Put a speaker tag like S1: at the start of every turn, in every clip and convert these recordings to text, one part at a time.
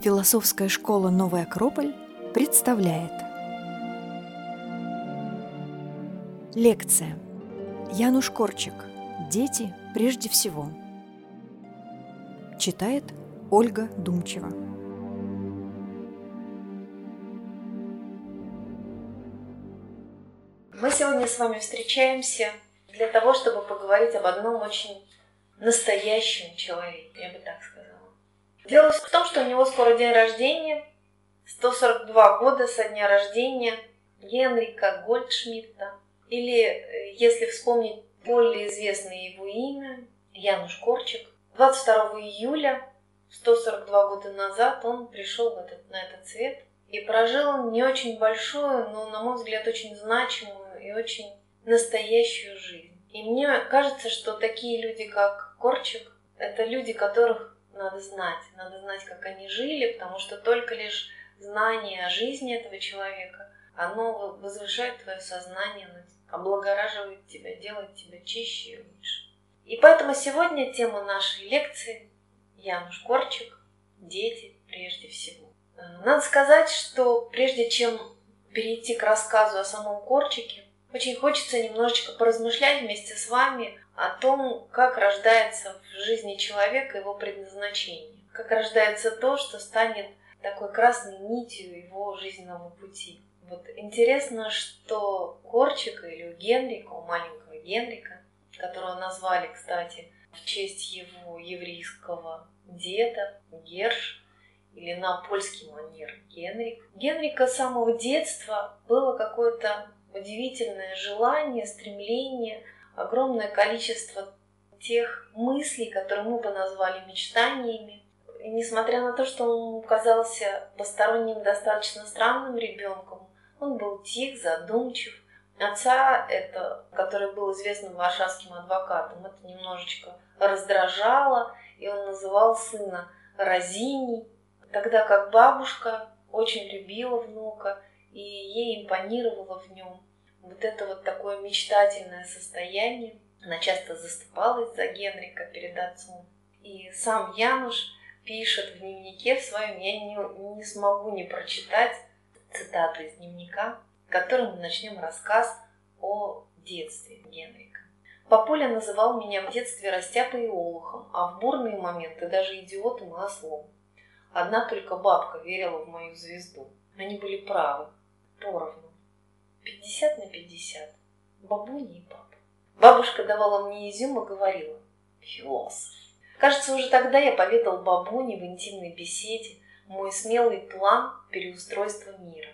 S1: Философская школа «Новый Акрополь» представляет. Лекция. Януш Корчик. «Дети прежде всего» Читает Ольга Думчева.
S2: Мы сегодня с вами встречаемся для того, чтобы поговорить об одном очень настоящем человеке, я бы так сказала. Дело в том, что у него скоро день рождения, 142 года со дня рождения Генрика Гольдшмидта, или, э, если вспомнить более известное его имя, Януш Корчик. 22 июля, 142 года назад, он пришел этот, на этот свет и прожил не очень большую, но, на мой взгляд, очень значимую и очень настоящую жизнь. И мне кажется, что такие люди, как Корчик, это люди, которых надо знать. Надо знать, как они жили, потому что только лишь знание о жизни этого человека, оно возвышает твое сознание, облагораживает тебя, делает тебя чище и лучше. И поэтому сегодня тема нашей лекции Януш Корчик «Дети прежде всего». Э, надо сказать, что прежде чем перейти к рассказу о самом Корчике, очень хочется немножечко поразмышлять вместе с вами о том, как рождается в жизни человека его предназначение, как рождается то, что станет такой красной нитью его жизненного пути. Вот интересно, что Корчика или у Генрика, у маленького Генрика, которого назвали, кстати, в честь его еврейского деда Герш, или на польский манер Генрик. Генрика с самого детства было какое-то удивительное желание, стремление – огромное количество тех мыслей, которые мы бы назвали мечтаниями. И несмотря на то, что он казался посторонним достаточно странным ребенком, он был тих, задумчив. Отца, это, который был известным варшавским адвокатом, это немножечко раздражало, и он называл сына Розиней, тогда как бабушка очень любила внука, и ей импонировало в нем вот это вот такое мечтательное состояние. Она часто заступалась за Генрика перед отцом. И сам Януш пишет в дневнике в своем, я не, не смогу не прочитать цитату из дневника, которым мы начнем рассказ о детстве Генрика. Папуля называл меня в детстве растяпой и олухом, а в бурные моменты даже идиотом и ослом. Одна только бабка верила в мою звезду. Они были правы, поровну. 50 на 50. Бабуни и папа. Бабушка давала мне изюм и говорила «философ». Кажется, уже тогда я поведал бабуне в интимной беседе мой смелый план переустройства мира.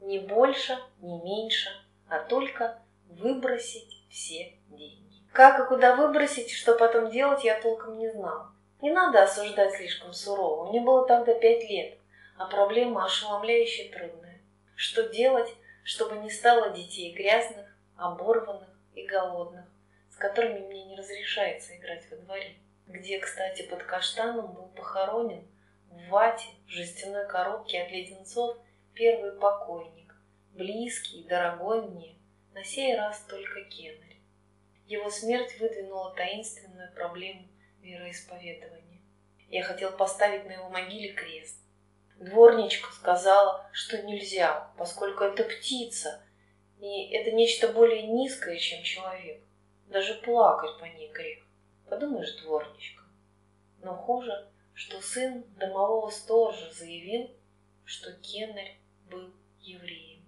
S2: Не больше, не меньше, а только выбросить все деньги. Как и куда выбросить, что потом делать, я толком не знал. Не надо осуждать слишком сурово. Мне было тогда пять лет, а проблема ошеломляюще трудная. Что делать, чтобы не стало детей грязных, оборванных и голодных, с которыми мне не разрешается играть во дворе, где, кстати, под каштаном был похоронен в вате, в жестяной коробке от леденцов первый покойник, близкий и дорогой мне, на сей раз только Кеннери. Его смерть выдвинула таинственную проблему вероисповедования. Я хотел поставить на его могиле крест, Дворничка сказала, что нельзя, поскольку это птица, и это нечто более низкое, чем человек. Даже плакать по ней грех. Подумаешь, дворничка. Но хуже, что сын домового сторожа заявил, что Кеннерь был евреем.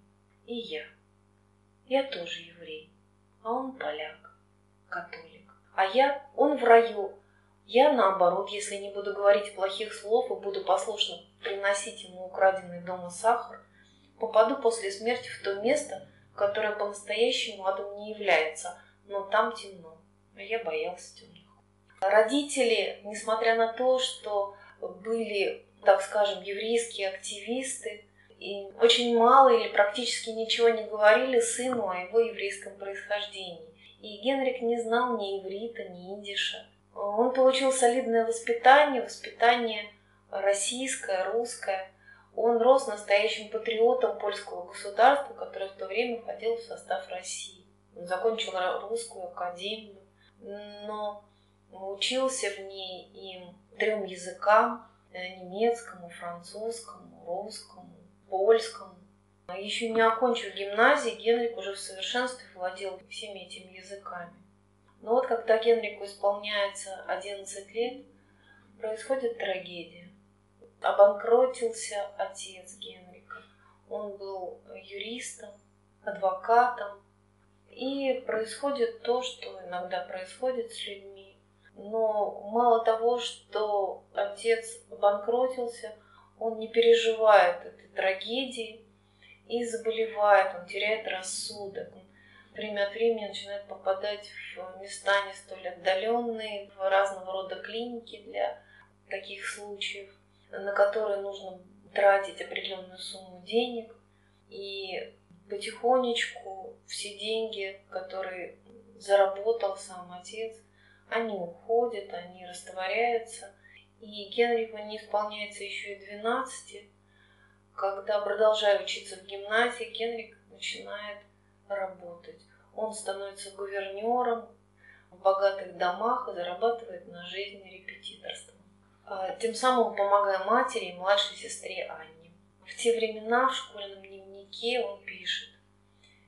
S2: И я. Я тоже еврей, а он поляк, католик. А я, он в раю, я, наоборот, если не буду говорить плохих слов и буду послушно приносить ему украденный дома сахар, попаду после смерти в то место, которое по-настоящему адом не является, но там темно, а я боялся темных. Родители, несмотря на то, что были, так скажем, еврейские активисты, и очень мало или практически ничего не говорили сыну о его еврейском происхождении. И Генрик не знал ни иврита, ни идиша. Он получил солидное воспитание, воспитание российское, русское. Он рос настоящим патриотом польского государства, которое в то время входило в состав России. Он закончил русскую академию, но учился в ней и трем языкам, э, немецкому, французскому, русскому, польскому. Еще не окончив гимназии, Генрик уже в совершенстве владел всеми этими языками. Но вот когда Генрику исполняется 11 лет, происходит трагедия. Обанкротился отец Генрика. Он был юристом, адвокатом. И происходит то, что иногда происходит с людьми. Но мало того, что отец обанкротился, он не переживает этой трагедии и заболевает, он теряет рассудок. Время от времени начинает попадать в места не столь отдаленные, в разного рода клиники для таких случаев, на которые нужно тратить определенную сумму денег. И потихонечку все деньги, которые заработал сам отец, они уходят, они растворяются. И Генриху не исполняется еще и 12, когда, продолжая учиться в гимназии, Генрих начинает работать. Он становится гувернером в богатых домах и зарабатывает на жизнь репетиторством. А, тем самым помогая матери и младшей сестре Анне. В те времена в школьном дневнике он пишет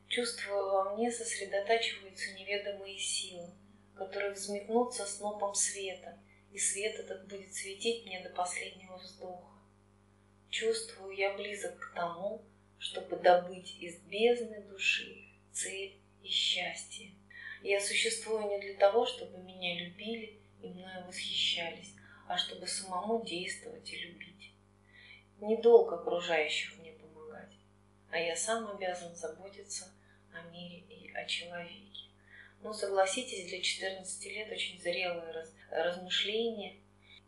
S2: «Чувствую во мне сосредотачиваются неведомые силы, которые взметнутся снопом света, и свет этот будет светить мне до последнего вздоха. Чувствую я близок к тому, чтобы добыть из бездны души цель и счастье. Я существую не для того, чтобы меня любили и мною восхищались, а чтобы самому действовать и любить. Недолго окружающих мне помогать, а я сам обязан заботиться о мире и о человеке. Ну, согласитесь, для 14 лет очень зрелые раз, размышления.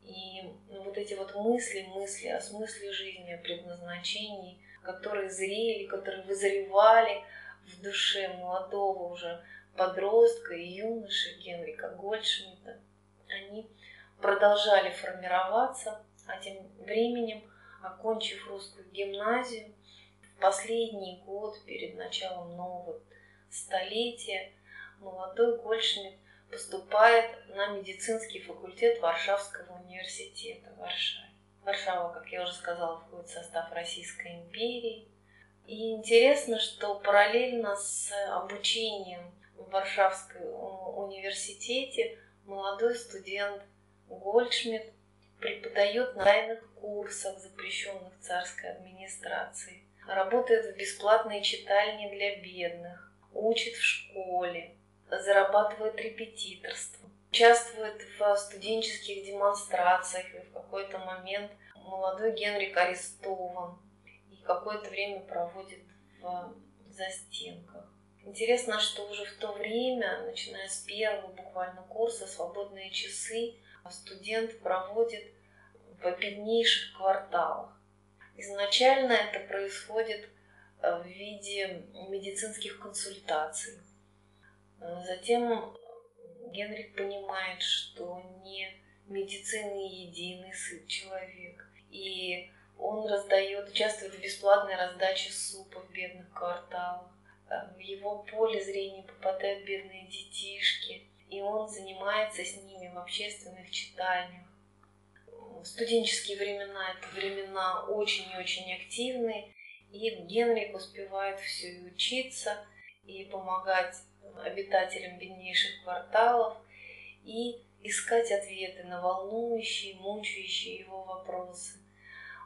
S2: И ну, вот эти вот мысли, мысли о смысле жизни, о предназначении, которые зрели, которые вызревали в душе молодого уже подростка и юноши Генрика Гольдшмидта, они продолжали формироваться, а тем временем, окончив русскую гимназию, в последний год перед началом нового столетия молодой Гольдшмидт поступает на медицинский факультет Варшавского университета в Варшаве. Варшава, как я уже сказала, входит в состав Российской империи. И интересно, что параллельно с обучением в Варшавском университете молодой студент Гольдшмидт преподает на тайных курсах, запрещенных царской администрацией, работает в бесплатной читальне для бедных, учит в школе, зарабатывает репетиторством, участвует в студенческих демонстрациях, и в какой-то момент молодой Генрик арестован и какое-то время проводит в застенках. Интересно, что уже в то время, начиная с первого буквально курса «Свободные часы», студент проводит в беднейших кварталах. Изначально это происходит в виде медицинских консультаций. Затем Генрих понимает, что не медицины единый сыт человек. И он раздает, участвует в бесплатной раздаче супа в бедных кварталах. В его поле зрения попадают бедные детишки, и он занимается с ними в общественных читальнях. студенческие времена – это времена очень и очень активные, и Генрих успевает все и учиться, и помогать обитателям беднейших кварталов и искать ответы на волнующие, мучающие его вопросы.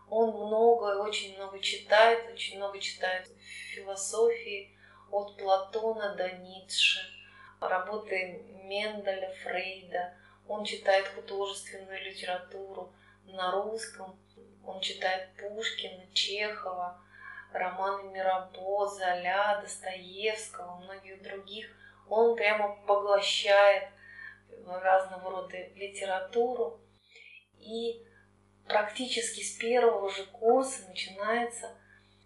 S2: Он много, очень много читает, очень много читает философии от Платона до Ницше, работы Менделя, Фрейда. Он читает художественную литературу на русском, он читает Пушкина, Чехова, романы Мирабо, Золя, Достоевского, многих других, он прямо поглощает разного рода литературу. И практически с первого же курса начинается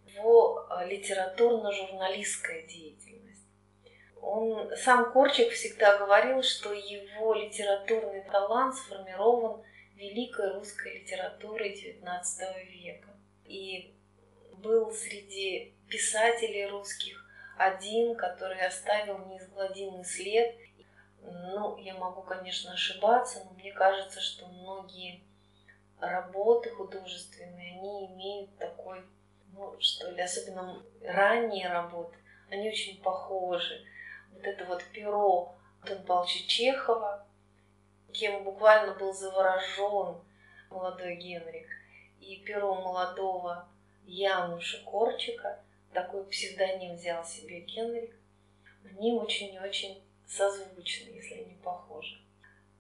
S2: его литературно-журналистская деятельность. Он, сам Корчик всегда говорил, что его литературный талант сформирован великой русской литературой XIX века. И был среди писателей русских один, который оставил неизгладимый след. Ну, я могу, конечно, ошибаться, но мне кажется, что многие работы художественные, они имеют такой, ну что ли, особенно ранние работы, они очень похожи. Вот это вот перо Антона Павловича Чехова, кем буквально был заворожен молодой Генрих, и перо молодого Януша Корчика, такой псевдоним взял себе Генрих, они очень и очень созвучны, если не похожи.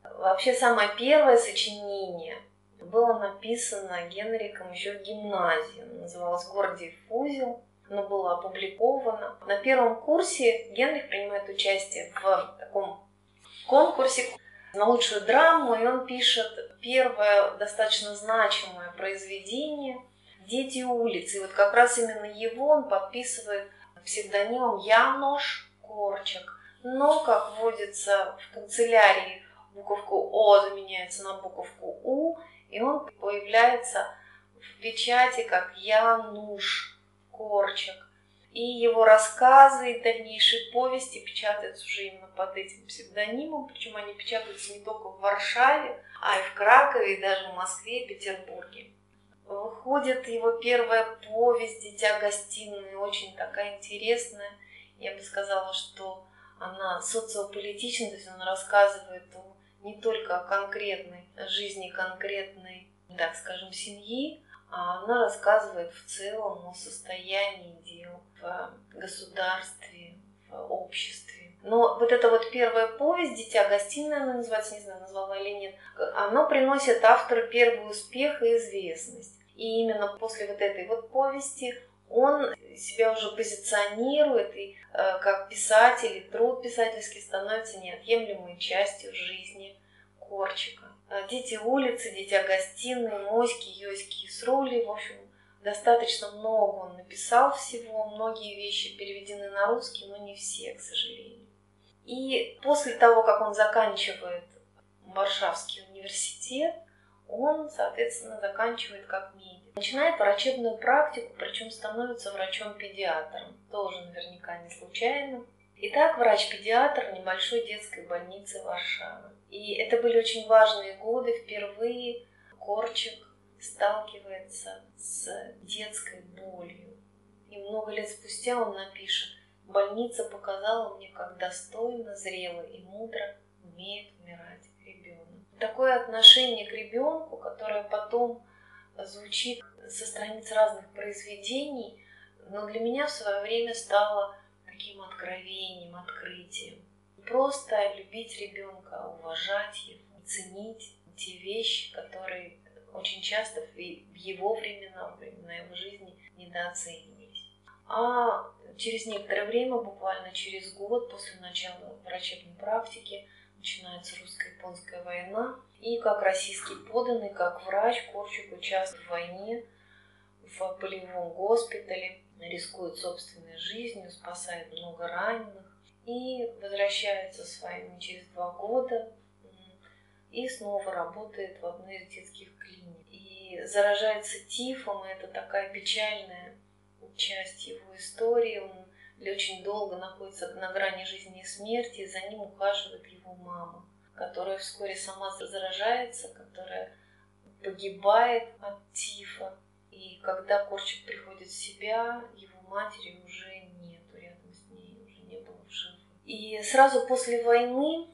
S2: Вообще самое первое сочинение было написано Генриком еще в гимназии. называлось «Гордиев узел». Оно было опубликовано. На первом курсе Генрих принимает участие в таком конкурсе на лучшую драму, и он пишет первое достаточно значимое произведение «Дети улицы». И вот как раз именно его он подписывает псевдонимом Янош Корчак. Но, как вводится в канцелярии, буковку О заменяется на буковку У, и он появляется в печати как Януш Корчак. И его рассказы и дальнейшие повести печатаются уже именно под этим псевдонимом, причем они печатаются не только в Варшаве, а и в Кракове, и даже в Москве и Петербурге. Выходит его первая повесть «Дитя гостиной», очень такая интересная. Я бы сказала, что она социополитична, то есть она рассказывает не только о конкретной жизни конкретной, так скажем, семьи, она рассказывает в целом о состоянии дел в государстве, в обществе. Но вот эта вот первая повесть «Дитя гостиная», она называется, не знаю, назвала или нет, она приносит автору первый успех и известность. И именно после вот этой вот повести он себя уже позиционирует, и э, как писатель, и труд писательский становится неотъемлемой частью жизни Корчика. Э, дети улицы, дитя гостиной, моськи, ёськи и срули, в общем, достаточно много он написал всего, многие вещи переведены на русский, но не все, к сожалению. И после того, как он заканчивает Варшавский университет, он, соответственно, заканчивает как медик. Начинает врачебную практику, причем становится врачом-педиатром. Тоже наверняка не случайно. Итак, врач-педиатр небольшой детской больнице Варшавы. И это были очень важные годы. Впервые Корчик сталкивается с детской болью. И много лет спустя он напишет, больница показала мне, как достойно, зрело и мудро умеет умирать такое отношение к ребенку, которое потом звучит со страниц разных произведений, но для меня в свое время стало таким откровением, открытием. Просто любить ребенка, уважать его, ценить те вещи, которые очень часто в его времена, во времена его жизни недооценивались. А через некоторое время, буквально через год после начала врачебной практики, начинается русско-японская война. И как российский поданный, как врач, Корчук участвует в войне, в полевом госпитале, рискует собственной жизнью, спасает много раненых и возвращается с войны через два года и снова работает в одной из детских клиник. И заражается тифом, и это такая печальная часть его истории. Он очень долго находится на грани жизни и смерти, и за ним ухаживает его мама, которая вскоре сама заражается, которая погибает от тифа. И когда Корчик приходит в себя, его матери уже И сразу после войны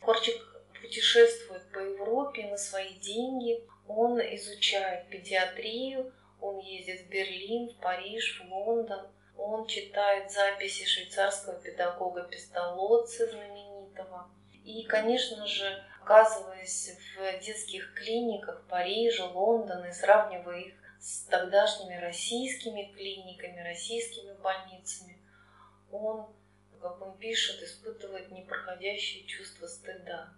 S2: Корчик путешествует по Европе на свои деньги. Он изучает педиатрию, он ездит в Берлин, в Париж, в Лондон – он читает записи швейцарского педагога Пестолоци знаменитого. И, конечно же, оказываясь в детских клиниках Парижа, Лондона и сравнивая их с тогдашними российскими клиниками, российскими больницами, он, как он пишет, испытывает непроходящее чувство стыда.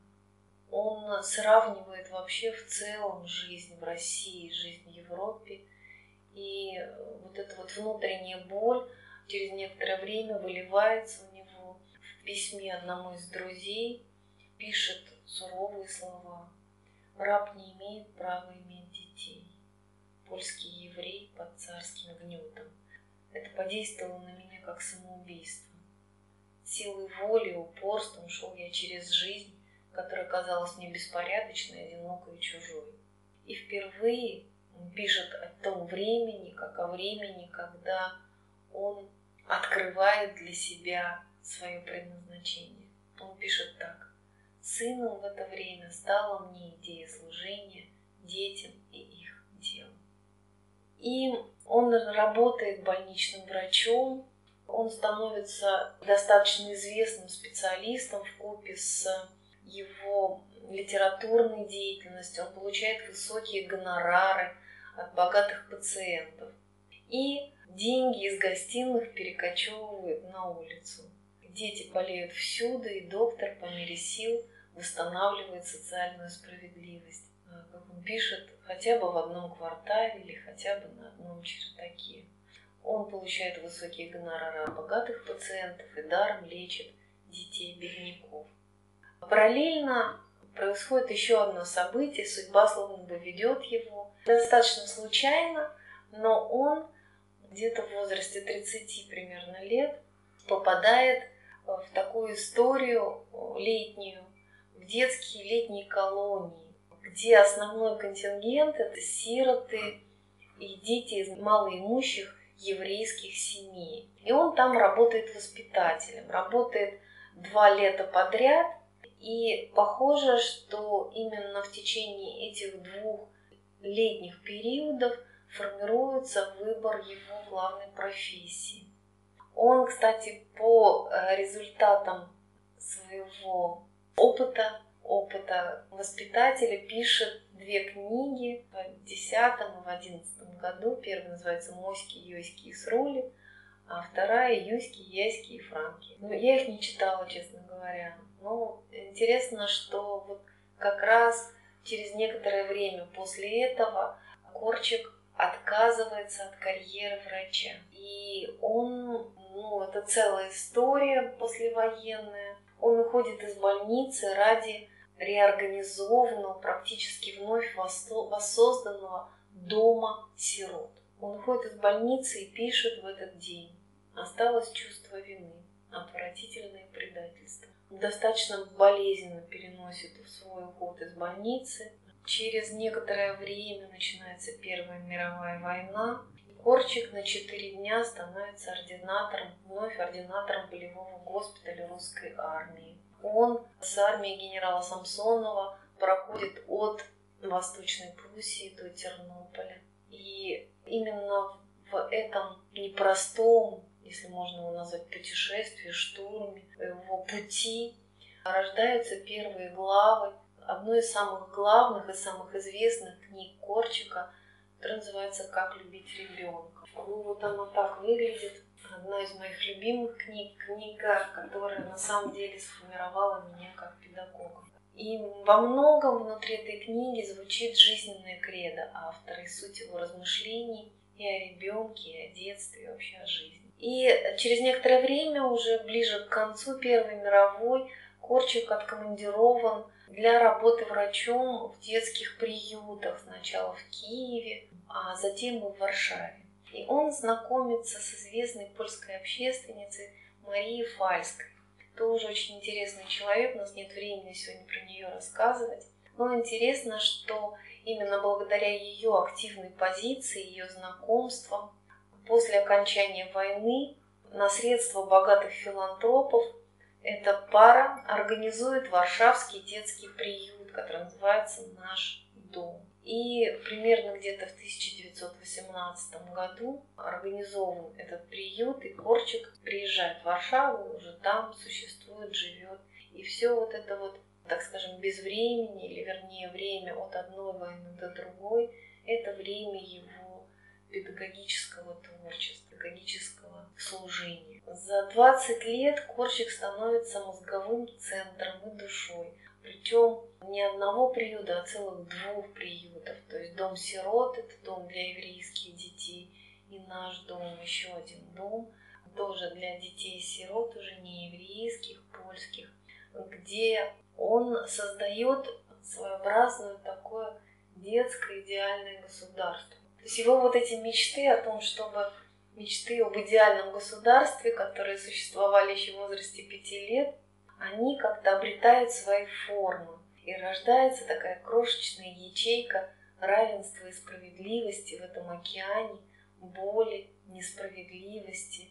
S2: Он сравнивает вообще в целом жизнь в России, жизнь в Европе – и вот эта вот внутренняя боль через некоторое время выливается у него в письме одному из друзей, пишет суровые слова. Раб не имеет права иметь детей. Польский еврей под царским гнетом. Это подействовало на меня как самоубийство. Силой воли, упорством шел я через жизнь, которая казалась мне беспорядочной, одинокой и чужой. И впервые он пишет о том времени, как о времени, когда он открывает для себя свое предназначение. Он пишет так. Сыном в это время стала мне идея служения детям и их делу. И он работает больничным врачом, он становится достаточно известным специалистом в купе с его литературной деятельностью, он получает высокие гонорары от богатых пациентов. И деньги из гостиных перекочевывают на улицу. Дети болеют всюду, и доктор по мере сил восстанавливает социальную справедливость. А, как он пишет, хотя бы в одном квартале или хотя бы на одном чердаке. Он получает высокие гонорары от богатых пациентов и даром лечит детей бедняков. Параллельно происходит еще одно событие, судьба словно бы ведет его. Достаточно случайно, но он где-то в возрасте 30 примерно лет попадает в такую историю летнюю, в детские летние колонии, где основной контингент это сироты и дети из малоимущих еврейских семей. И он там работает воспитателем, работает два лета подряд. И похоже, что именно в течение этих двух летних периодов формируется выбор его главной профессии. Он, кстати, по э, результатам своего опыта, опыта воспитателя пишет две книги в 2010 и в 2011 году. Первая называется «Моськи, Йоськи и Срули», а вторая «Юськи, Яськи и Франки». Ну, я их не читала, честно говоря. Но интересно, что вот как раз через некоторое время после этого Корчик отказывается от карьеры врача. И он, ну, это целая история послевоенная. Он уходит из больницы ради реорганизованного, практически вновь воссозданного дома сирот. Он уходит из больницы и пишет в этот день. Осталось чувство вины, отвратительное предательство. Достаточно болезненно переносит свой уход из больницы. Через некоторое время начинается Первая мировая война. Корчик на четыре дня становится ординатором, вновь ординатором болевого госпиталя русской армии. Он с армией генерала Самсонова проходит от Восточной Пруссии до Тернополя. И именно в этом непростом, если можно его назвать путешествии, штурме, его пути рождаются первые главы одной из самых главных и самых известных книг Корчика, которая называется «Как любить ребенка». Ну вот она так выглядит одна из моих любимых книг, книга, которая на самом деле сформировала меня как педагога. И во многом внутри этой книги звучит жизненная кредо автора и суть его размышлений и о ребенке, и о детстве, и вообще о жизни. И через некоторое время, уже ближе к концу Первой мировой, Корчик откомандирован для работы врачом в детских приютах, сначала в Киеве, а затем и в Варшаве. И он знакомится с известной польской общественницей Марией Фальской. Тоже очень интересный человек, у нас нет времени сегодня про нее рассказывать. Но интересно, что именно благодаря ее активной позиции, ее знакомствам, после окончания войны на средства богатых филантропов эта пара организует Варшавский детский приют, который называется «Наш дом». И примерно где-то в 1918 году организован этот приют, и Корчик приезжает в Варшаву, уже там существует, живет. И все вот это вот, так скажем, без времени, или вернее время от одной войны до другой, это время его педагогического творчества, педагогического служения. За 20 лет Корчик становится мозговым центром и душой причем не одного приюта, а целых двух приютов. То есть дом сирот – это дом для еврейских детей, и наш дом еще один дом, тоже для детей-сирот, уже не еврейских, польских, где он создает своеобразное такое детское идеальное государство. То есть его вот эти мечты о том, чтобы мечты об идеальном государстве, которые существовали еще в возрасте пяти лет, они как-то обретают свои формы. И рождается такая крошечная ячейка равенства и справедливости в этом океане боли, несправедливости,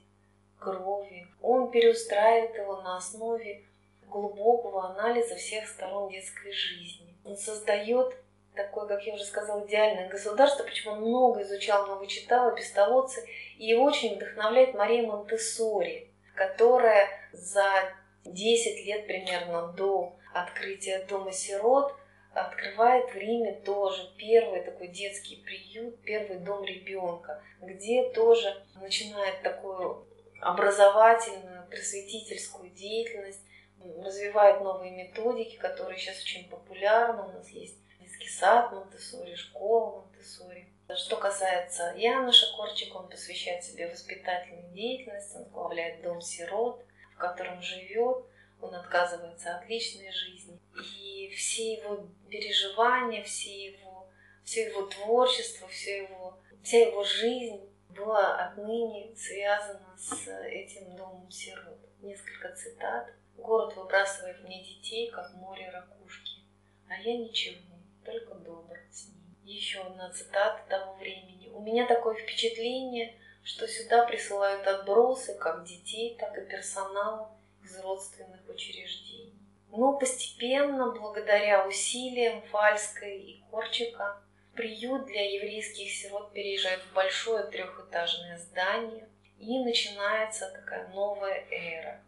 S2: крови. Он переустраивает его на основе глубокого анализа всех сторон детской жизни. Он создает такое, как я уже сказала, идеальное государство, почему он много изучал, много читал, пестоводцы, и его очень вдохновляет Мария Монтессори, которая за 10 лет примерно до открытия Дома сирот открывает в Риме тоже первый такой детский приют, первый дом ребенка, где тоже начинает такую образовательную, просветительскую деятельность, развивает новые методики, которые сейчас очень популярны. У нас есть детский сад Монтессори, школа Монтессори. Что касается Яноша Корчик, он посвящает себе воспитательной деятельности, он возглавляет дом сирот, котором живет, он отказывается от личной жизни. И все его переживания, все его, все его творчество, все его, вся его жизнь была отныне связана с этим домом сирот. Несколько цитат. Город выбрасывает мне детей, как море ракушки, а я ничего, только добр с ним. Еще одна цитата того времени. У меня такое впечатление, что сюда присылают отбросы как детей, так и персонала из родственных учреждений. Но постепенно, благодаря усилиям Фальской и Корчика, приют для еврейских сирот переезжает в большое трехэтажное здание, и начинается такая новая эра,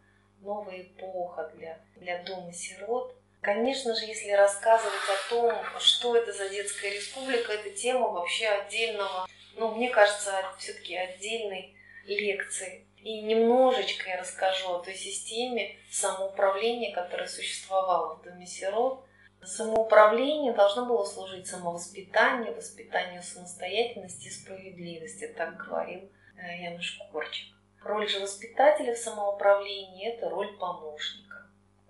S2: новая эпоха для, для дома сирот. Конечно же, если рассказывать о том, что это за детская республика, это тема вообще отдельного, ну, мне кажется, все-таки отдельной лекции. И немножечко я расскажу о той системе самоуправления, которая существовала в Доме сирот. Самоуправление должно было служить самовоспитанию, воспитанию самостоятельности и справедливости, так говорил э, Януш Корчик. Роль же воспитателя в самоуправлении – это роль помощника.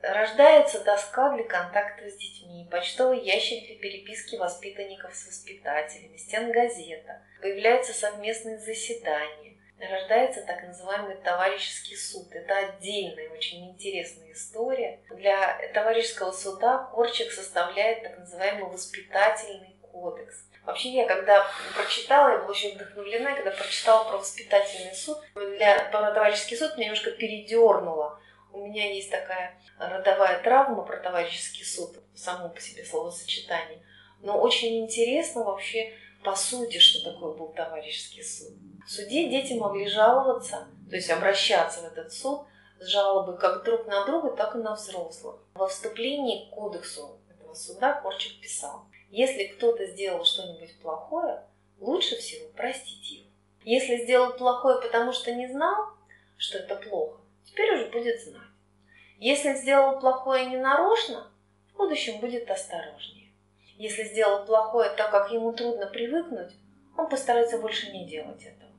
S2: Рождается доска для контакта с детьми, почтовый ящик для переписки воспитанников с воспитателями, стенгазета, появляются совместные заседания, рождается так называемый товарищеский суд. Это отдельная, очень интересная история. Для товарищеского суда Корчик составляет так называемый воспитательный кодекс. Вообще я когда прочитала, я была очень вдохновлена, когда прочитала про воспитательный суд, для, про товарищеский суд меня немножко передернуло. У меня есть такая родовая травма про товарищеский суд, само по себе словосочетание. Но очень интересно вообще по сути, что такое был товарищеский суд. В суде дети могли жаловаться, то есть обращаться в этот суд с жалобой как друг на друга, так и на взрослых. Во вступлении к кодексу этого суда Корчик писал, если кто-то сделал что-нибудь плохое, лучше всего простить его. Если сделал плохое, потому что не знал, что это плохо, теперь уже будет знать. Если сделал плохое ненарочно, в будущем будет осторожнее. Если сделал плохое, так как ему трудно привыкнуть, он постарается больше не делать этого.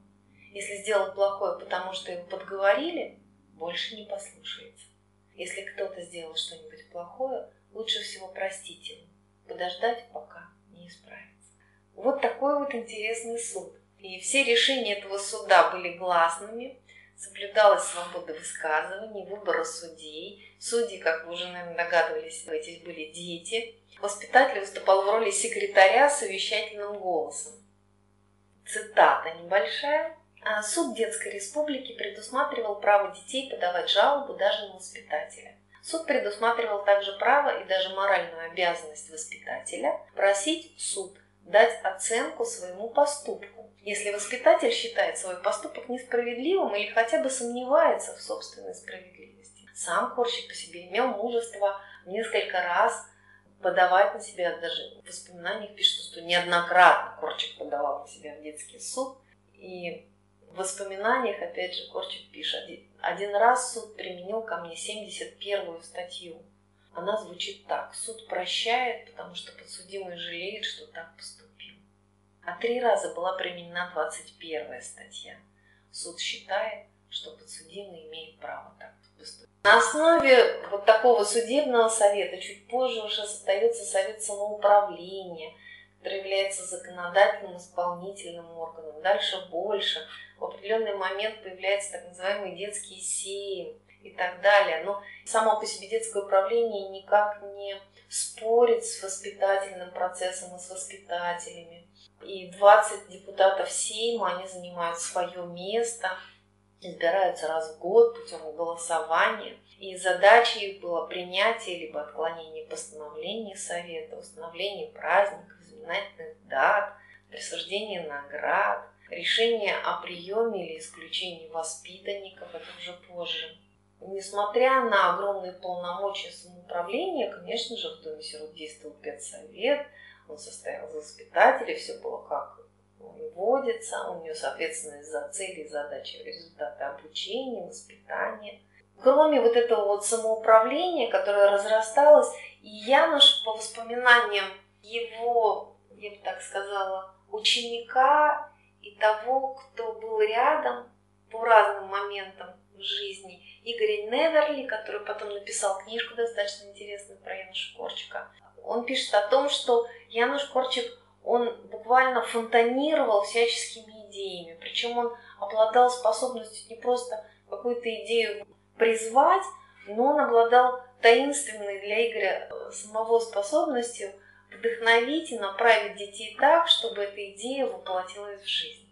S2: Если сделал плохое, потому что его подговорили, больше не послушается. Если кто-то сделал что-нибудь плохое, лучше всего простить ему, подождать, пока не исправится. Вот такой вот интересный суд. И все решения этого суда были гласными, соблюдалась свобода высказываний, выбора судей. Судьи, как вы уже, наверное, догадывались, эти были дети. Воспитатель выступал в роли секретаря совещательным голосом. Цитата небольшая. «А суд Детской Республики предусматривал право детей подавать жалобу даже на воспитателя. Суд предусматривал также право и даже моральную обязанность воспитателя просить суд дать оценку своему поступку. Если воспитатель считает свой поступок несправедливым или хотя бы сомневается в собственной справедливости. Сам Корчик по себе имел мужество несколько раз подавать на себя, даже в воспоминаниях пишет, что неоднократно Корчик подавал на себя в детский суд. И в воспоминаниях, опять же, Корчик пишет, один раз суд применил ко мне 71-ю статью. Она звучит так. Суд прощает, потому что подсудимый жалеет, что так поступил. А три раза была применена 21-я статья. Суд считает, что подсудимый имеет право так поступить. На основе вот такого судебного совета чуть позже уже создается совет самоуправления, который является законодательным исполнительным органом. Дальше больше. В определенный момент появляются так называемые детские сеймы. и так далее. Но само по себе детское управление никак не спорит с воспитательным процессом и с воспитателями. И 20 депутатов Сейма, они занимают свое место, избираются раз в год путем голосования. И задачей их было принятие либо отклонение постановлений Совета, установление праздников, знаменательных дат, присуждение наград, решение о приеме или исключении воспитанников, это уже позже. Несмотря на огромные полномочия самоуправления, конечно же, в Доме сирот действовал педсовет, он состоял за воспитателей, все было как водится, у нее, соответственно, за цели задачи результаты обучения, воспитания. Кроме вот этого вот самоуправления, которое разрасталось, и Януш, по воспоминаниям его, я бы так сказала, ученика и того, кто был рядом по разным моментам в жизни, Игоря Неверли, который потом написал книжку достаточно интересную про Януша Корчика. Он пишет о том, что Януш Корчик, он буквально фонтанировал всяческими идеями. Причем он обладал способностью не просто какую-то идею призвать, но он обладал таинственной для Игоря э, самого способностью вдохновить и направить детей так, чтобы эта идея воплотилась в жизнь.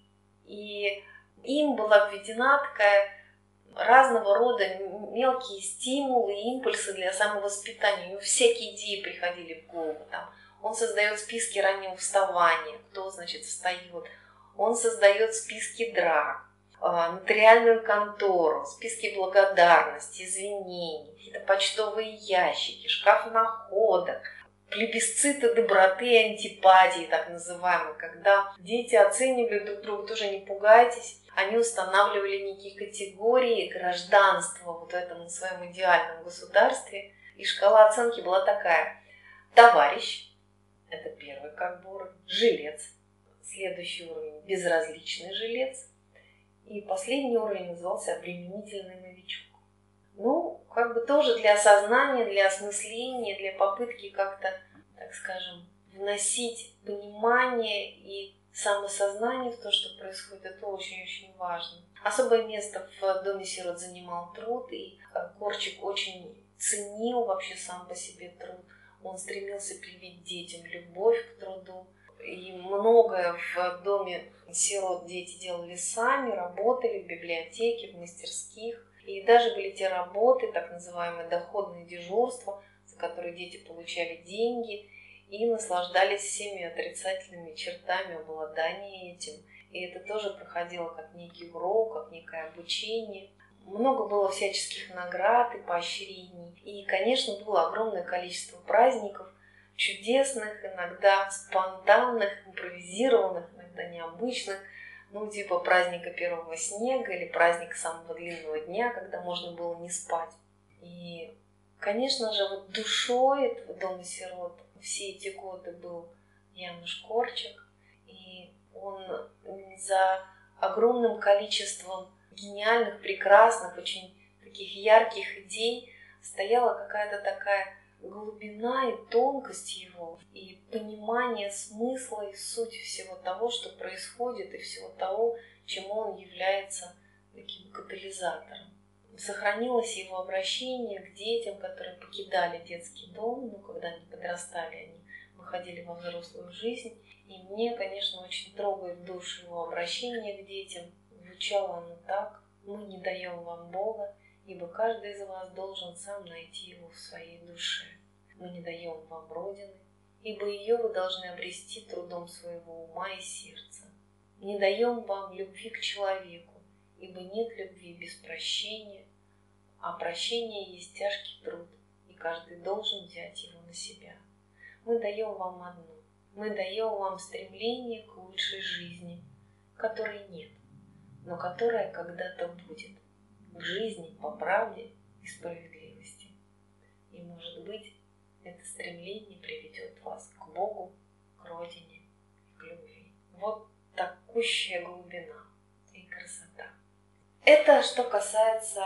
S2: И им была введена такая разного рода мелкие стимулы, импульсы для самовоспитания. Него всякие идеи приходили в голову. Там, он создает списки раннего вставания, кто, значит, встает. Он создает списки драк, а, нотариальную контору, списки благодарности, извинений, какие-то почтовые ящики, шкаф находок, плебисциты доброты и антипатии, так называемые, когда дети оценивали друг друга, тоже не пугайтесь, они устанавливали некие категории гражданства вот в этом своем идеальном государстве. И шкала оценки была такая. Товарищ, это первый как бы жилец, следующий уровень безразличный жилец, и последний уровень назывался обременительный новичок. Ну, как бы тоже для осознания, для осмысления, для попытки как-то, так скажем, вносить понимание и самосознание в то, что происходит, это очень-очень важно. Особое место в Доме сирот занимал труд, и э, Корчик очень ценил вообще сам по себе труд. Он стремился привить детям любовь к труду. И многое в Доме сирот дети делали сами, работали в библиотеке, в мастерских. И даже были те работы, так называемые доходные дежурства, за которые дети получали деньги – и наслаждались всеми отрицательными чертами обладания этим. И это тоже проходило как некий урок, как некое обучение. Много было всяческих наград и поощрений. И, конечно, было огромное количество праздников, чудесных, иногда спонтанных, импровизированных, иногда необычных, ну, типа праздника первого снега или праздника самого длинного дня, когда можно было не спать. И, конечно же, вот душой этого дома сирот все эти годы был Януш Корчик, и он за огромным количеством гениальных, прекрасных, очень таких ярких идей стояла какая-то такая глубина и тонкость его, и понимание смысла и сути всего того, что происходит, и всего того, чему он является таким катализатором сохранилось его обращение к детям, которые покидали детский дом, ну, когда они подрастали, они выходили во взрослую жизнь. И мне, конечно, очень трогает душу его обращение к детям. Звучало оно так. Мы не даем вам Бога, ибо каждый из вас должен сам найти его в своей душе. Мы не даем вам Родины, ибо ее вы должны обрести трудом своего ума и сердца. Не даем вам любви к человеку, ибо нет любви без прощения, а прощение есть тяжкий труд, и каждый должен взять его на себя. Мы даем вам одно. Мы даем вам стремление к лучшей жизни, которой нет, но которая когда-то будет, к жизни по правде и справедливости. И, может быть, это стремление приведет вас к Богу, к Родине, к любви. Вот такущая глубина и красота. Это что касается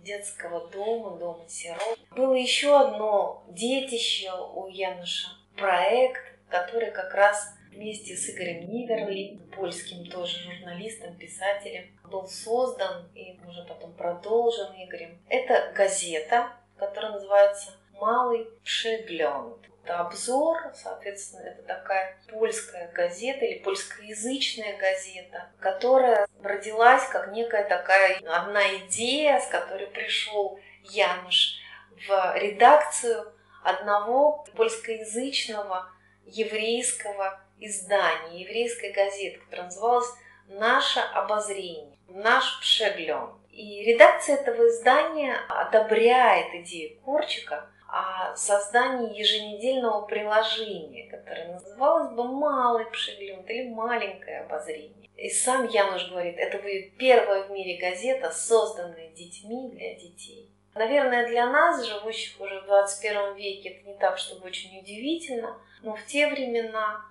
S2: детского дома, дома сирот. Было еще одно детище у Януша, проект, который как раз вместе с Игорем Ниверли, польским тоже журналистом, писателем, был создан и уже потом продолжен Игорем. Это газета, которая называется «Малый Пшеглянд». Это обзор, соответственно, это такая польская газета или польскоязычная газета, которая родилась как некая такая одна идея, с которой пришел Януш в редакцию одного польскоязычного еврейского издания, еврейской газеты, которая называлась «Наше обозрение», «Наш пшеглен». И редакция этого издания одобряет идею Корчика о создании еженедельного приложения, которое называлось бы «Малый пшеглен» или «Маленькое обозрение». И сам Януш говорит, это будет первая в мире газета, созданная детьми для детей. Наверное, для нас, живущих уже в 21 веке, это не так, чтобы очень удивительно, но в те времена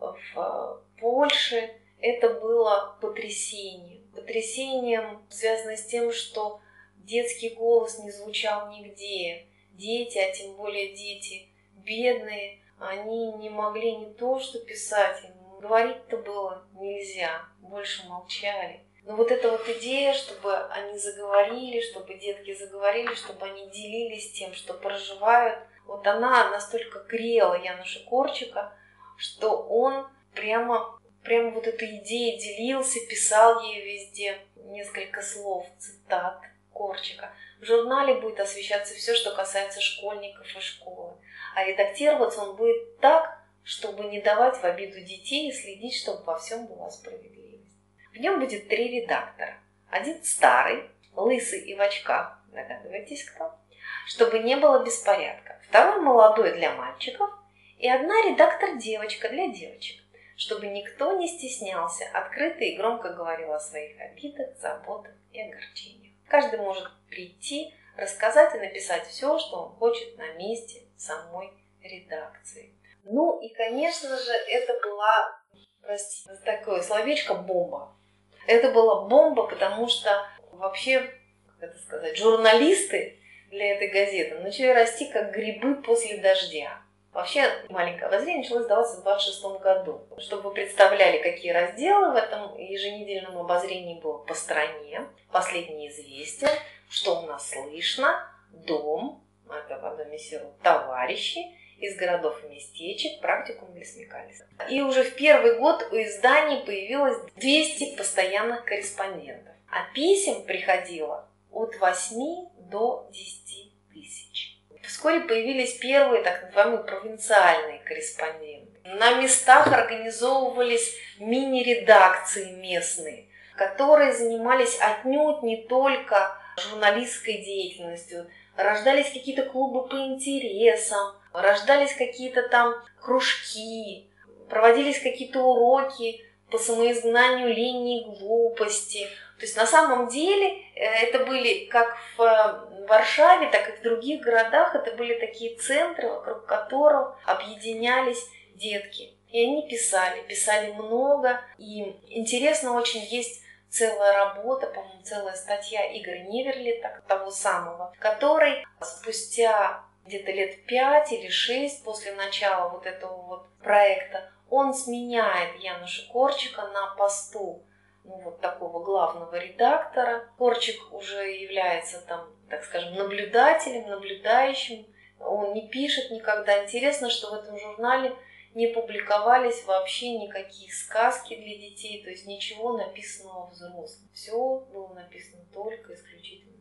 S2: в Польше это было потрясением. Потрясением, связанное с тем, что детский голос не звучал нигде. Дети, а тем более дети бедные, они не могли не то что писать, говорить-то было нельзя, больше молчали. Но вот эта вот идея, чтобы они заговорили, чтобы детки заговорили, чтобы они делились тем, что проживают, вот она настолько грела Януша Корчика, что он прямо, прямо вот этой идеей делился, писал ей везде несколько слов, цитат Корчика. В журнале будет освещаться все, что касается школьников и школы. А редактироваться он будет так, чтобы не давать в обиду детей и следить, чтобы во всем была справедливость. В нем будет три редактора. Один старый, лысый и в очках, догадываетесь кто, чтобы не было беспорядка. Второй молодой для мальчиков и одна редактор-девочка для девочек, чтобы никто не стеснялся, открыто и громко говорил о своих обидах, заботах и огорчениях. Каждый может прийти, рассказать и написать все, что он хочет на месте самой редакции. Ну и, конечно же, это была, простите, такое словечко бомба. Это была бомба, потому что вообще, как это сказать, журналисты для этой газеты начали расти как грибы после дождя. Вообще, маленькое обозрение началось сдаваться в 26 году. Чтобы вы представляли, какие разделы в этом еженедельном обозрении было по стране. Последние известия, что у нас слышно, дом, это в доме сирот, товарищи, из городов и местечек практикум для смекалиса. И уже в первый год у издания появилось 200 постоянных корреспондентов, а писем приходило от 8 до 10 тысяч. Вскоре появились первые так называемые провинциальные корреспонденты. На местах организовывались мини-редакции местные, которые занимались отнюдь не только журналистской деятельностью, рождались какие-то клубы по интересам, рождались какие-то там кружки, проводились какие-то уроки по самоизгнанию лени глупости. То есть на самом деле э, это были как в Варшаве, так и в других городах, это были такие центры, вокруг которых объединялись детки. И они писали, писали много. И интересно очень есть целая работа, по-моему, целая статья Игоря Неверли, так, того самого, который спустя где-то лет пять или шесть после начала вот этого вот проекта, он сменяет Януша Корчика на посту ну, вот такого главного редактора. Корчик уже является там, так скажем, наблюдателем, наблюдающим. Он не пишет никогда. Интересно, что в этом журнале не публиковались вообще никакие сказки для детей, то есть ничего написанного взрослым. Все было написано только исключительно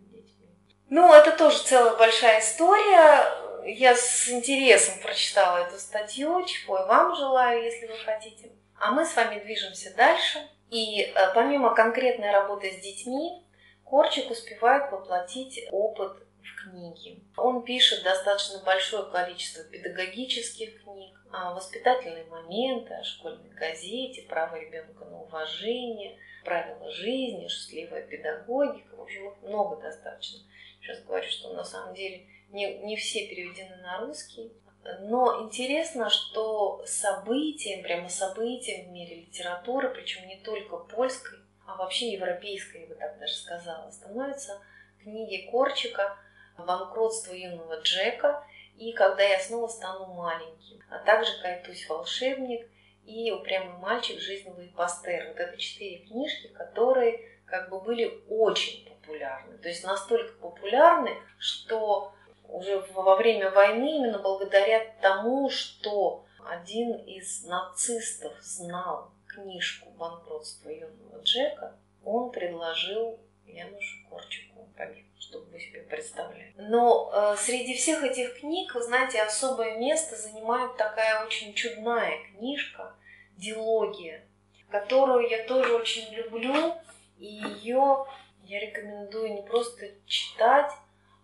S2: ну, это тоже целая большая история. Я с интересом прочитала эту статью, чего и вам желаю, если вы хотите. А мы с вами движемся дальше. И э, помимо конкретной работы с детьми, Корчик успевает воплотить опыт в книги. Он пишет достаточно большое количество педагогических книг, а, воспитательные моменты о школьной газете, право ребенка на уважение, правила жизни, счастливая педагогика. В общем, много достаточно сейчас говорю, что на самом деле не, не все переведены на русский. Но интересно, что событием, прямо событием в мире литературы, причем не только польской, а вообще европейской, я бы так даже сказала, становятся книги Корчика «Банкротство юного Джека» и «Когда я снова стану маленьким», а также «Кайтусь волшебник» и «Упрямый мальчик. Жизнь Пастер». Вот это четыре книжки, которые как бы были очень популярны. То есть настолько популярны, что уже во время войны именно благодаря тому, что один из нацистов знал книжку «Банкротство юного Джека», он предложил Янушу Корчику побег, чтобы вы себе представляли. Но э, среди всех этих книг, вы знаете, особое место занимает такая очень чудная книжка «Дилогия», которую я тоже очень люблю, и ее я рекомендую не просто читать,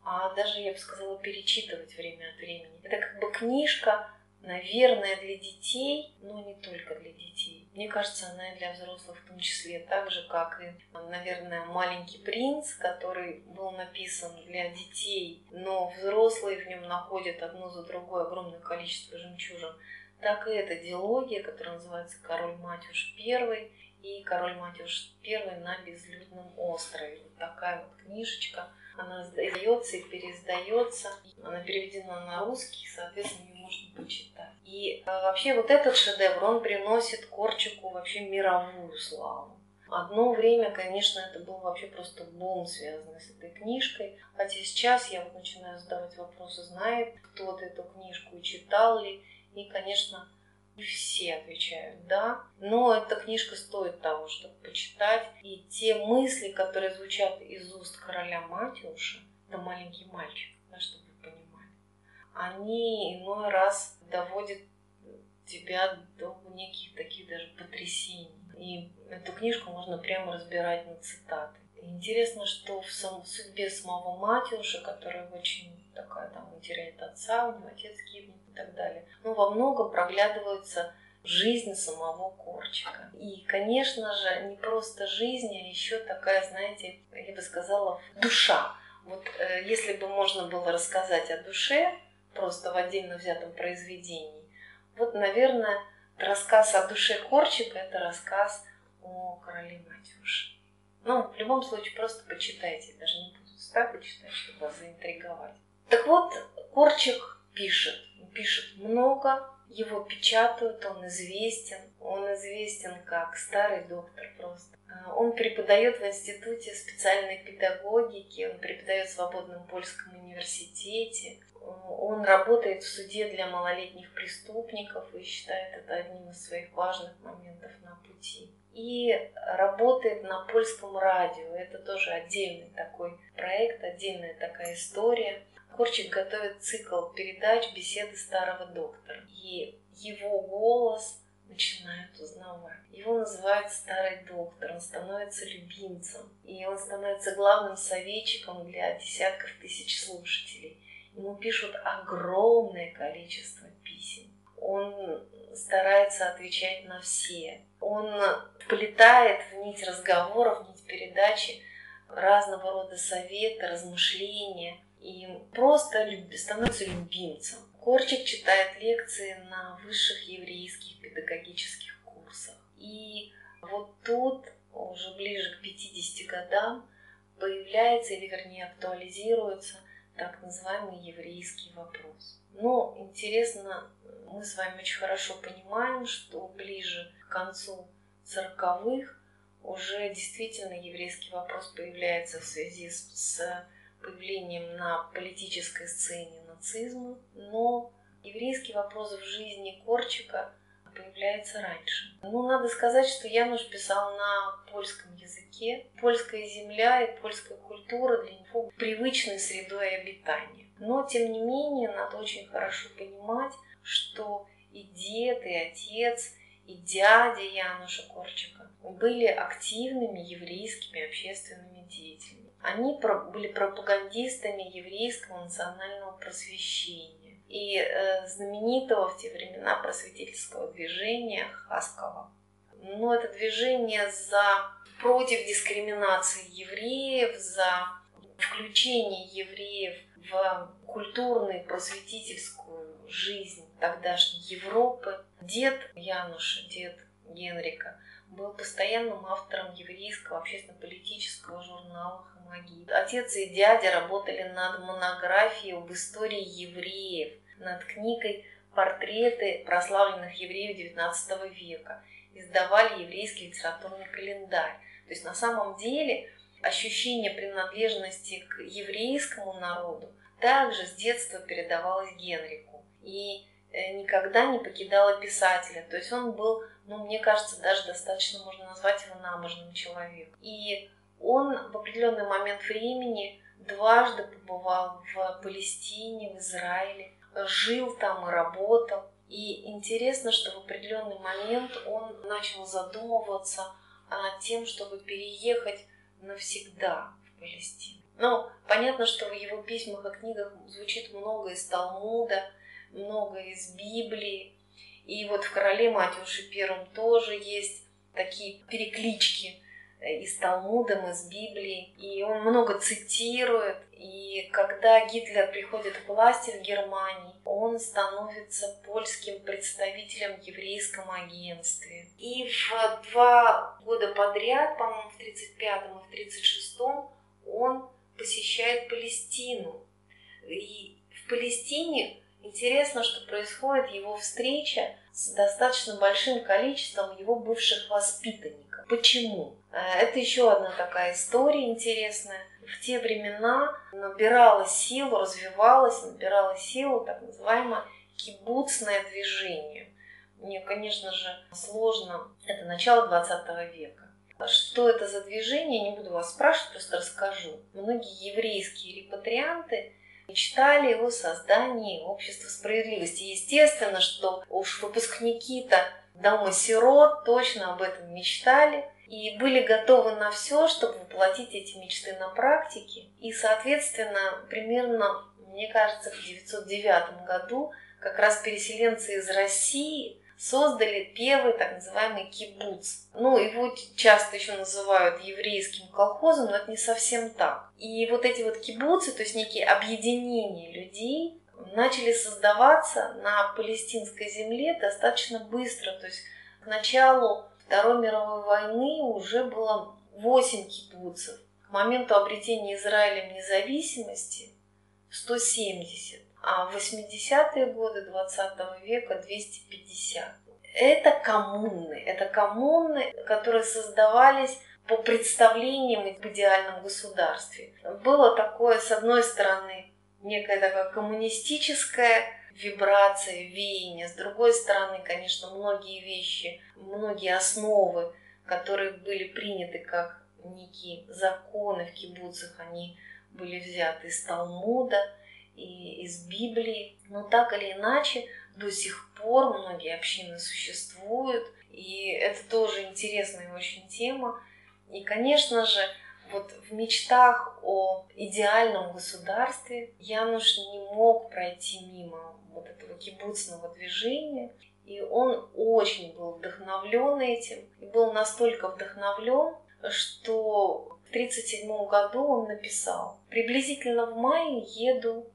S2: а даже, я бы сказала, перечитывать время от времени. Это как бы книжка, наверное, для детей, но не только для детей. Мне кажется, она и для взрослых в том числе, так же, как и, наверное, «Маленький принц», который был написан для детей, но взрослые в нем находят одно за другое огромное количество жемчужин. Так и эта диалогия, которая называется «Король Матюш I», и «Король Матюш I на безлюдном острове». Вот такая вот книжечка – она издается и переиздается. Она переведена на русский, соответственно, ее можно почитать. И а, вообще вот этот шедевр, он приносит Корчику вообще мировую славу. Одно время, конечно, это был вообще просто бум, связанный с этой книжкой. Хотя сейчас я вот начинаю задавать вопросы, знает кто-то эту книжку и читал ли. И, конечно, все отвечают «да». Но эта книжка стоит того, чтобы почитать. И те мысли, которые звучат из уст короля Матюша, это маленький мальчик, да, чтобы вы понимали, они иной раз доводят тебя до неких таких даже потрясений. И эту книжку можно прямо разбирать на цитаты. Интересно, что в, судьбе самого Матюша, который очень такая, там, он теряет отца, у него отец гибнет так далее, но во многом проглядывается жизнь самого Корчика. И, конечно же, не просто жизнь, а еще такая, знаете, я бы сказала, душа. Вот э, если бы можно было рассказать о душе, просто в отдельно взятом произведении, вот, наверное, рассказ о душе Корчика – это рассказ о короле Матюше. Ну, в любом случае, просто почитайте. Даже не буду цитаты читать, чтобы вас заинтриговать. Так вот, Корчик пишет. Пишет много, его печатают, он известен. Он известен как старый доктор просто. А, он преподает в Институте специальной педагогики, он преподает в Свободном Польском университете. Он работает в суде для малолетних преступников и считает это одним из своих важных моментов на пути и работает на польском радио. Это тоже отдельный такой проект, отдельная такая история. Корчик готовит цикл передач «Беседы старого доктора». И его голос начинают узнавать. Его называют старый доктор, он становится любимцем, и он становится главным советчиком для десятков тысяч слушателей. Ему пишут огромное количество писем. Он старается отвечать на все. Он вплетает в нить разговоров, в нить передачи разного рода советы, размышления и просто становится любимцем. Корчик читает лекции на высших еврейских педагогических курсах. И вот тут, уже ближе к 50 годам, появляется, или вернее актуализируется так называемый еврейский вопрос. Но интересно, мы с вами очень хорошо понимаем, что ближе к концу 40-х уже действительно еврейский вопрос появляется в связи с, с появлением на политической сцене нацизма, но еврейский вопрос в жизни Корчика появляется раньше. Ну, надо сказать, что Януш писал на польском языке. Польская земля и польская культура для него привычной средой обитания. Но, тем не менее, надо очень хорошо понимать, что и дед, и отец, и дядя Януша Корчика были активными еврейскими общественными деятелями. Они были пропагандистами еврейского национального просвещения и э, знаменитого в те времена просветительского движения Хаскова. Но это движение за против дискриминации евреев, за включение евреев в культурную просветительскую жизнь тогдашней Европы. Дед Януша, дед Генрика, был постоянным автором еврейского общественно-политического журнала «Хамагид». Отец и дядя работали над монографией об истории евреев, над книгой портреты прославленных евреев XIX века, издавали еврейский литературный календарь. То есть на самом деле ощущение принадлежности к еврейскому народу также с детства передавалось Генрику и никогда не покидало писателя. То есть он был, ну, мне кажется, даже достаточно можно назвать его набожным человеком. И он в определенный момент времени дважды побывал в Палестине, в Израиле, жил там и работал. И интересно, что в определенный момент он начал задумываться над тем, чтобы переехать навсегда в Палестину. Ну, понятно, что в его письмах и книгах звучит много из Талмуда, много из Библии. И вот в «Короле Матюше Первом» тоже есть такие переклички Э, из Талмуда, из Библии. И он много цитирует. И когда Гитлер приходит к власти в Германии, он становится польским представителем в еврейском агентстве. И в два года подряд, по-моему, в 35-м и в 36-м, он посещает Палестину. И в Палестине интересно, что происходит его встреча с достаточно большим количеством его бывших воспитанников. Почему? Э, это еще одна такая история интересная. В те времена набирала силу, развивалась, набирала силу так называемое кибуцное движение. Мне, конечно же, сложно. Это начало 20 века. Что это за движение, не буду вас спрашивать, просто расскажу. Многие еврейские репатрианты мечтали о создании общества справедливости. Естественно, что уж выпускники-то дома сирот точно об этом мечтали и были готовы на все, чтобы воплотить эти мечты на практике. И, соответственно, примерно, мне кажется, в 1909 году как раз переселенцы из России создали первый так называемый кибуц. Ну, его часто еще называют еврейским колхозом, но это не совсем так. И вот эти вот кибуцы, то есть некие объединения людей, начали создаваться на палестинской земле достаточно быстро. То есть к началу Второй мировой войны уже было 8 кибуцев. К моменту обретения Израилем независимости 170 а в 80-е годы 20 века 250. Это коммуны, это коммуны, которые создавались по представлениям в идеальном государстве. Было такое, с одной стороны, некая такая коммунистическая вибрация, веяние. С другой стороны, конечно, многие вещи, многие основы, которые были приняты как некие законы в кибуцах, они были взяты из Талмуда, и из Библии. Но так или иначе, до сих пор многие общины существуют, и это тоже интересная очень тема. И, конечно же, вот в мечтах о идеальном государстве Януш не мог пройти мимо вот этого кибуцного движения. И он очень был вдохновлен этим. И был настолько вдохновлен, что в 1937 году он написал «Приблизительно в мае еду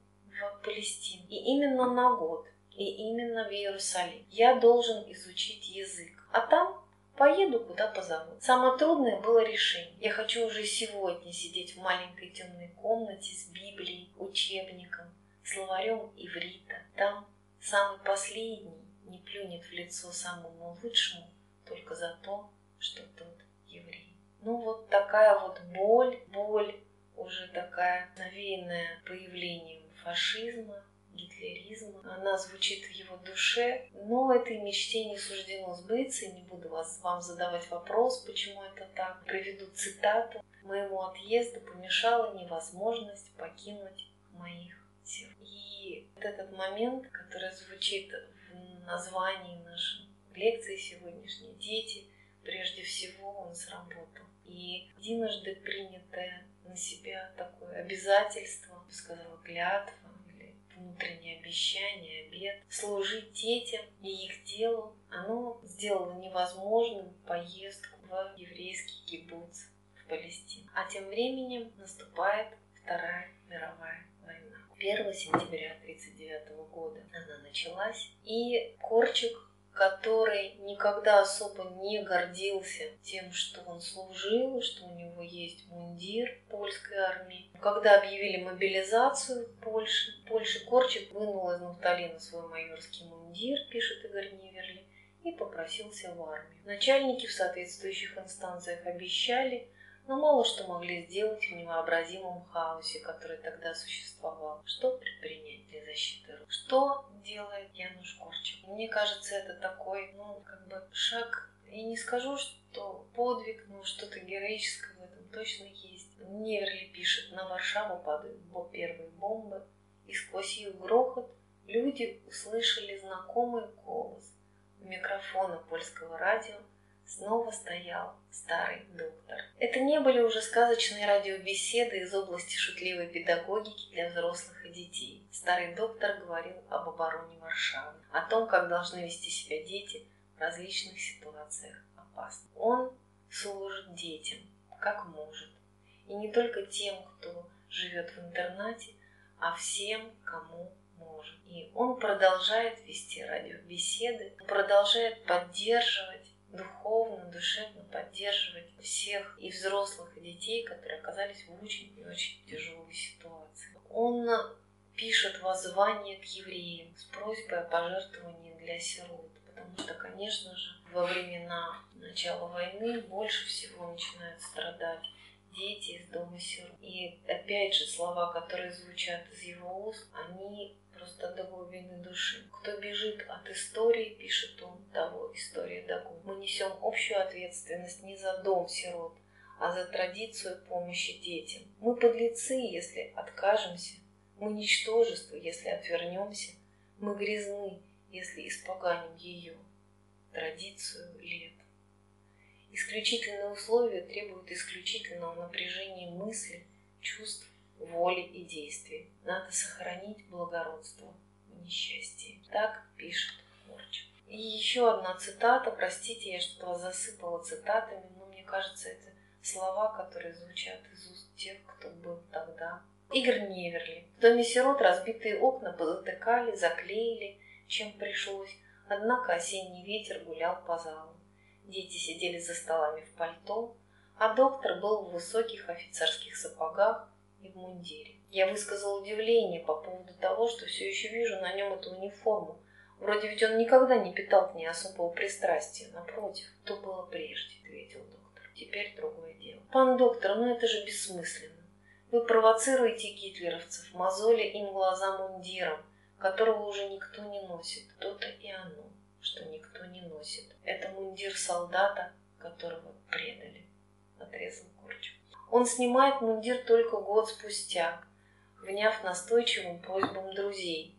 S2: Палестину. И именно на год, и именно в Иерусалим. Я должен изучить язык. А там поеду, куда позовут. Самое трудное было решение. Я хочу уже сегодня сидеть в маленькой темной комнате с Библией, учебником, словарем иврита. Там самый последний не плюнет в лицо самому лучшему только за то, что тот еврей. Ну вот такая вот боль, боль уже такая навеянная появлением фашизма, гитлеризма. Она звучит в его душе, но этой мечте не суждено сбыться, не буду вас, вам задавать вопрос, почему это так. Приведу цитату. «Моему отъезду помешала невозможность покинуть моих сил». И вот этот момент, который звучит в названии нашей лекции сегодняшней «Дети», прежде всего он сработал. И единожды принятое на себя такое обязательство, сказала, клятва или внутреннее обещание, обед, служить детям и их делу, оно сделало невозможным поездку в еврейский кибуц в Палестину. А тем временем наступает Вторая мировая война. 1 сентября 1939 года она началась, и Корчик который никогда особо не гордился тем, что он служил, что у него есть мундир польской армии. Когда объявили мобилизацию в Польше, Польше Корчик вынул из нафталина свой майорский мундир, пишет Игорь Неверли, и попросился в армию. Начальники в соответствующих инстанциях обещали, но мало что могли сделать в невообразимом хаосе, который тогда существовал. Что предпринять для защиты рук? Что делает Януш Корчик? Мне кажется, это такой, ну, как бы шаг, и не скажу, что подвиг, но что-то героическое в этом точно есть. Неверли пишет, на Варшаву падают первые бомбы, и сквозь их грохот люди услышали знакомый голос микрофона польского радио снова стоял старый доктор. Это не были уже сказочные радиобеседы из области шутливой педагогики для взрослых и детей. Старый доктор говорил об обороне Варшавы, о том, как должны вести себя дети в различных ситуациях опасных. Он служит детям, как может. И не только тем, кто живет в интернате, а всем, кому может. И он продолжает вести радиобеседы, продолжает поддерживать духовно, душевно поддерживать всех и взрослых, и детей, которые оказались в очень и очень тяжелой ситуации. Он пишет воззвание к евреям с просьбой о пожертвовании для сирот, потому что, конечно же, во времена начала войны больше всего начинают страдать дети из дома сирот. И опять же, слова, которые звучат из его уст, они просто до глубины души. Кто бежит от истории, пишет он, того история догонит. Мы несем общую ответственность не за дом сирот, а за традицию помощи детям. Мы подлецы, если откажемся. Мы ничтожество, если отвернемся. Мы грязны, если испоганим ее. Традицию лет. Исключительные условия требуют исключительного напряжения мысли, чувств воли и действий. Надо сохранить благородство в несчастье. Так пишет Корчик. И еще одна цитата. Простите, я что-то засыпала цитатами, но мне кажется, это слова, которые звучат из уст тех, кто был тогда. Игорь Неверли. В доме сирот разбитые окна позатыкали, заклеили, чем пришлось. Однако осенний ветер гулял по залу. Дети сидели за столами в пальто, а доктор был в высоких офицерских сапогах, и в мундире. Я высказал удивление по поводу того, что все еще вижу на нем эту униформу. Вроде ведь он никогда не питал к ней особого пристрастия. Напротив, то было прежде, ответил доктор. Теперь другое дело. Пан доктор, ну это же бессмысленно. Вы провоцируете гитлеровцев, мозоли им глаза мундиром, которого уже никто не носит. То-то и оно, что никто не носит. Это мундир солдата, которого предали, отрезал Корчук. Он снимает мундир только год спустя, вняв настойчивым просьбам друзей,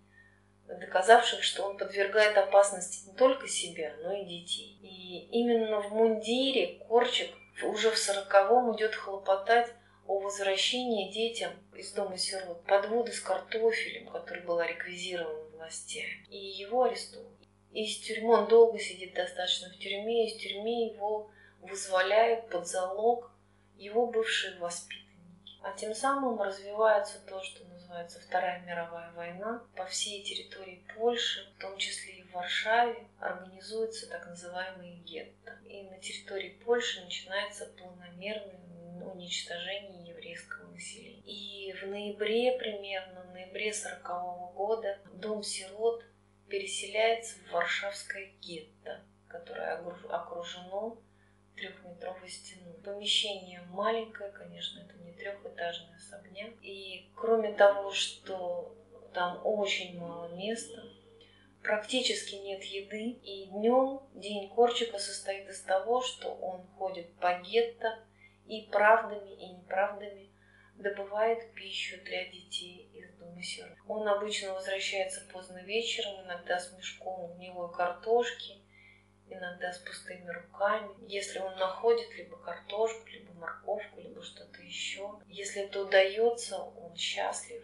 S2: доказавших, что он подвергает опасности не только себя, но и детей. И именно в мундире Корчик уже в сороковом идет хлопотать о возвращении детям из дома сирот подводы с картофелем, который был реквизирован властями. И его арестовывают. Из тюрьмы он долго сидит достаточно в тюрьме, из тюрьмы его вызволяют под залог его бывшие воспитанники. А тем самым развивается то, что называется Вторая мировая война. По всей территории Польши, в том числе и в Варшаве, организуются так называемые гетто. И на территории Польши начинается планомерное уничтожение еврейского населения. И в ноябре примерно, в ноябре 40 года, дом сирот переселяется в Варшавское гетто, которое окружено трехметровой стеной. Помещение маленькое, конечно, это не трехэтажный особняк. И кроме того, что там очень мало места, практически нет еды. И днем день Корчика состоит из того, что он ходит по гетто и правдами, и неправдами добывает пищу для детей из дома сирот. Он обычно возвращается поздно вечером, иногда с мешком гнилой картошки, иногда с пустыми руками. Если он находит либо картошку, либо морковку, либо что-то еще. Если это удается, он счастлив.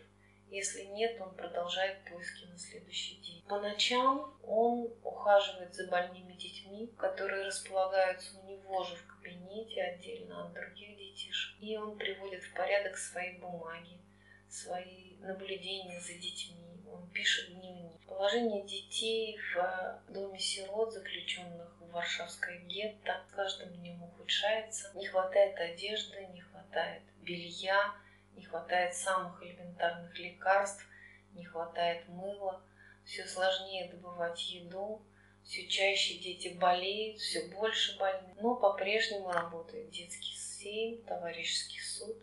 S2: Если нет, он продолжает поиски на следующий день. По ночам он ухаживает за больными детьми, которые располагаются у него же в кабинете отдельно от других детишек. И он приводит в порядок свои бумаги, свои наблюдения за детьми. Он пишет дневник. Положение детей в доме сирот, заключенных в Варшавское гетто, с каждым днем ухудшается. Не хватает одежды, не хватает белья, не хватает самых элементарных лекарств, не хватает мыла, все сложнее добывать еду, все чаще дети болеют, все больше больны. Но по-прежнему работает детский сейм, товарищеский суд,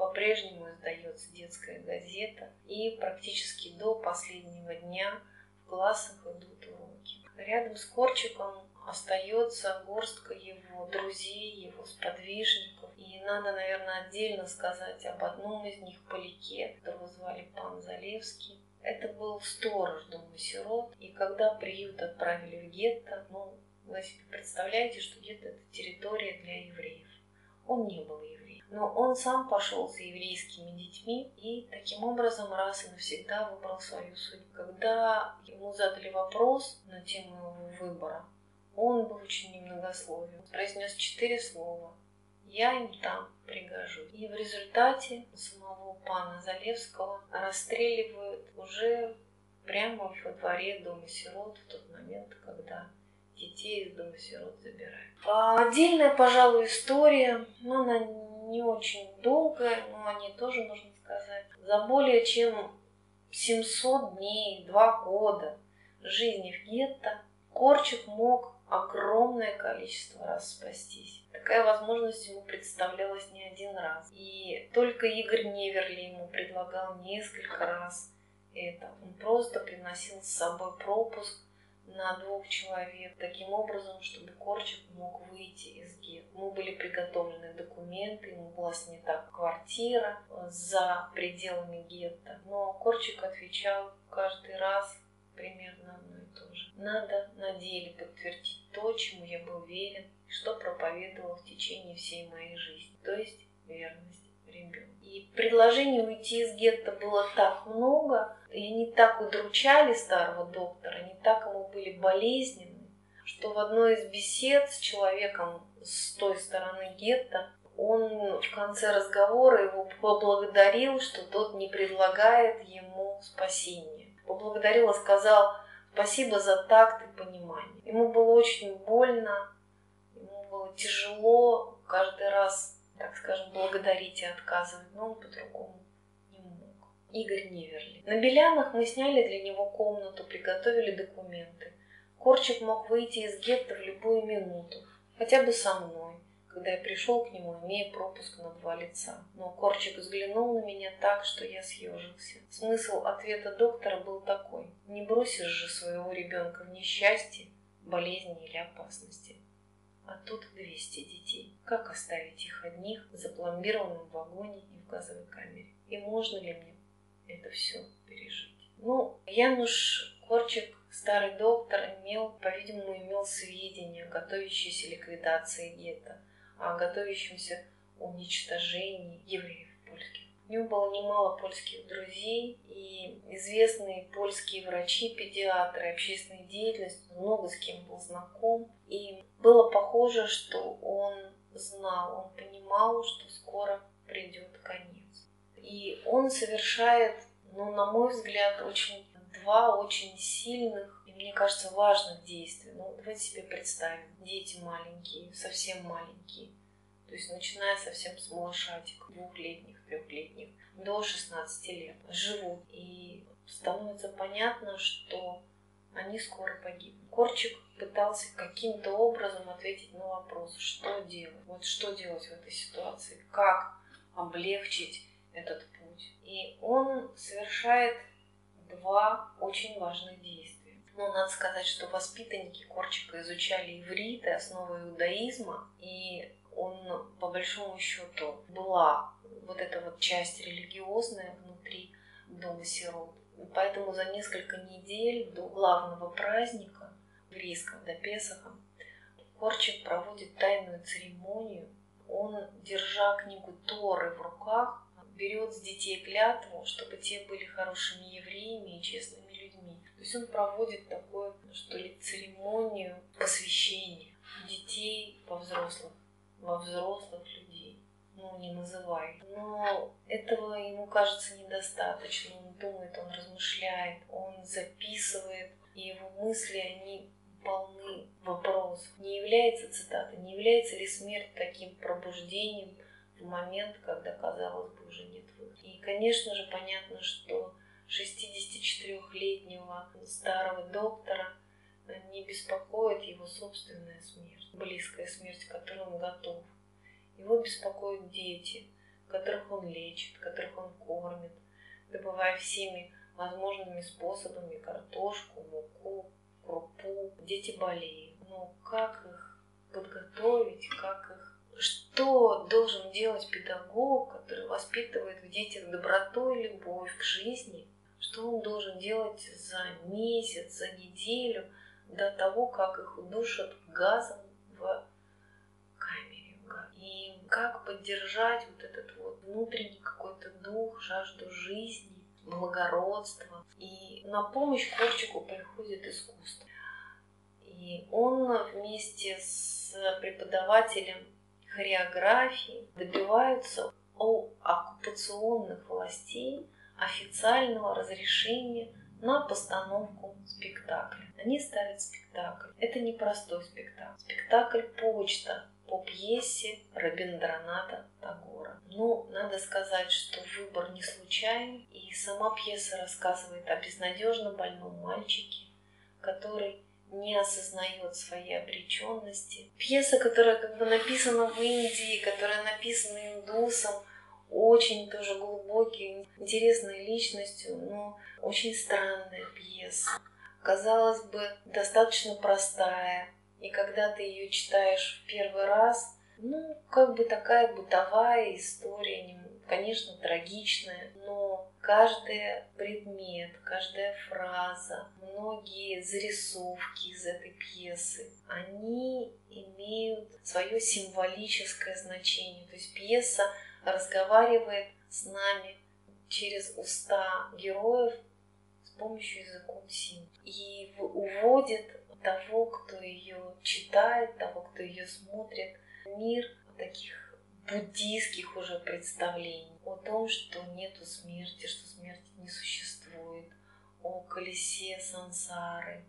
S2: по-прежнему издается детская газета, и практически до последнего дня в классах идут уроки. Рядом с Корчиком остается горстка его друзей, его сподвижников. И надо, наверное, отдельно сказать об одном из них, Поляке, которого звали пан Залевский. Это был сторож дома сирот, и когда приют отправили в гетто, ну, вы себе представляете, что гетто это территория для евреев. Он не был евреем, но он сам пошел с еврейскими детьми и таким образом раз и навсегда выбрал свою судьбу. Когда ему задали вопрос на тему его выбора, он был очень немногословен, произнес четыре слова я им там пригожусь. И в результате самого пана Залевского расстреливают уже прямо во дворе Дома сирот в тот момент, когда детей из Дома сирот забирают. А отдельная, пожалуй, история, но она не очень долгая, но о ней тоже нужно сказать. За более чем 700 дней, два года жизни в гетто Корчик мог огромное количество раз спастись. Такая возможность ему представлялась не один раз. И только Игорь Неверли ему предлагал несколько раз это. Он просто приносил с собой пропуск на двух человек, таким образом, чтобы Корчик мог выйти из гетто. Ему были приготовлены документы, ему была снята квартира за пределами гетто. Но Корчик отвечал каждый раз примерно одно и то же. Надо на деле подтвердить то, чему я был верен, что проповедовал в течение всей моей жизни, то есть верность ребенку. И предложений уйти из гетто было так много, и они так удручали старого доктора, они так ему были болезненны, что в одной из бесед с человеком с той стороны гетто он в конце разговора его поблагодарил, что тот не предлагает ему спасения поблагодарил и сказал спасибо за такт и понимание. Ему было очень больно, ему было тяжело каждый раз, так скажем, благодарить и отказывать, но он по-другому не мог. Игорь Неверли. На Белянах мы сняли для него комнату, приготовили документы. Корчик мог выйти из гетто в любую минуту, хотя бы со мной когда я пришел к нему, имея пропуск на два лица. Но Корчик взглянул на меня так, что я съежился. Смысл ответа доктора был такой. Не бросишь же своего ребенка в несчастье, болезни или опасности. А тут 200 детей. Как оставить их одних в запломбированном вагоне и в газовой камере? И можно ли мне это все пережить? Ну, Януш Корчик Старый доктор имел, по-видимому, имел сведения о готовящейся ликвидации гетто о готовящемся уничтожении евреев польских. У него было немало польских друзей, и известные польские врачи, педиатры, общественной деятельности, много с кем был знаком. И было похоже, что он знал, он понимал, что скоро придет конец. И он совершает, ну, на мой взгляд, очень два очень сильных и, мне кажется, важных действий. Ну, давайте себе представим. Дети маленькие, совсем маленькие. То есть начиная совсем с малышатик, двухлетних, трехлетних, до 16 лет, живут. И становится понятно, что они скоро погибнут. Корчик пытался каким-то образом ответить на вопрос, что делать. Вот что делать в этой ситуации, как облегчить этот путь. И он совершает два очень важных действия. Ну, надо сказать, что воспитанники Корчика изучали иврит и основы иудаизма, и он, по большому счету, была вот эта вот часть религиозная внутри Дома сирот. Поэтому за несколько недель до главного праздника еврейского, до Песаха, Корчик проводит тайную церемонию. Он, держа книгу Торы в руках, берет с детей клятву, чтобы те были хорошими евреями и честными людьми. То есть он проводит такую, что ли, церемонию посвящения детей во взрослых, во взрослых людей. Ну не называй. Но этого ему кажется недостаточно. Он думает, он размышляет, он записывает, и его мысли, они полны вопросов. Не является цитата, не является ли смерть таким пробуждением в момент, когда, казалось бы, уже нет выхода. И, конечно же, понятно, что 64-летнего старого доктора не беспокоит его собственная смерть, близкая смерть, к которой он готов. Его беспокоят дети, которых он лечит, которых он кормит, добывая всеми возможными способами картошку, муку, крупу. Дети болеют. Но как их подготовить, как их... Что должен делать педагог, который воспитывает в детях доброту и любовь к жизни? Что он должен делать за месяц, за неделю до того, как их удушат газом в как поддержать вот этот вот внутренний какой-то дух, жажду жизни, благородство. И на помощь Корчику приходит искусство. И он вместе с преподавателем хореографии добиваются у оккупационных властей официального разрешения на постановку спектакля. Они ставят спектакль. Это не простой спектакль. Спектакль «Почта» по пьесе Рабиндраната Тагора. Ну, надо сказать, что выбор не случайен, и сама пьеса рассказывает о безнадежно больном мальчике, который не осознает своей обреченности. Пьеса, которая как бы написана в Индии, которая написана индусом, очень тоже глубокий, интересной личностью, но очень странная пьеса. Казалось бы, достаточно простая. И когда ты ее читаешь в первый раз, ну, как бы такая бытовая история, конечно, трагичная, но каждый предмет, каждая фраза, многие зарисовки из этой пьесы, они имеют свое символическое значение. То есть пьеса разговаривает с нами через уста героев с помощью языком сим и уводит того, кто ее читает, того, кто ее смотрит, мир таких буддийских уже представлений о том, что нету смерти, что смерти не существует, о колесе сансары,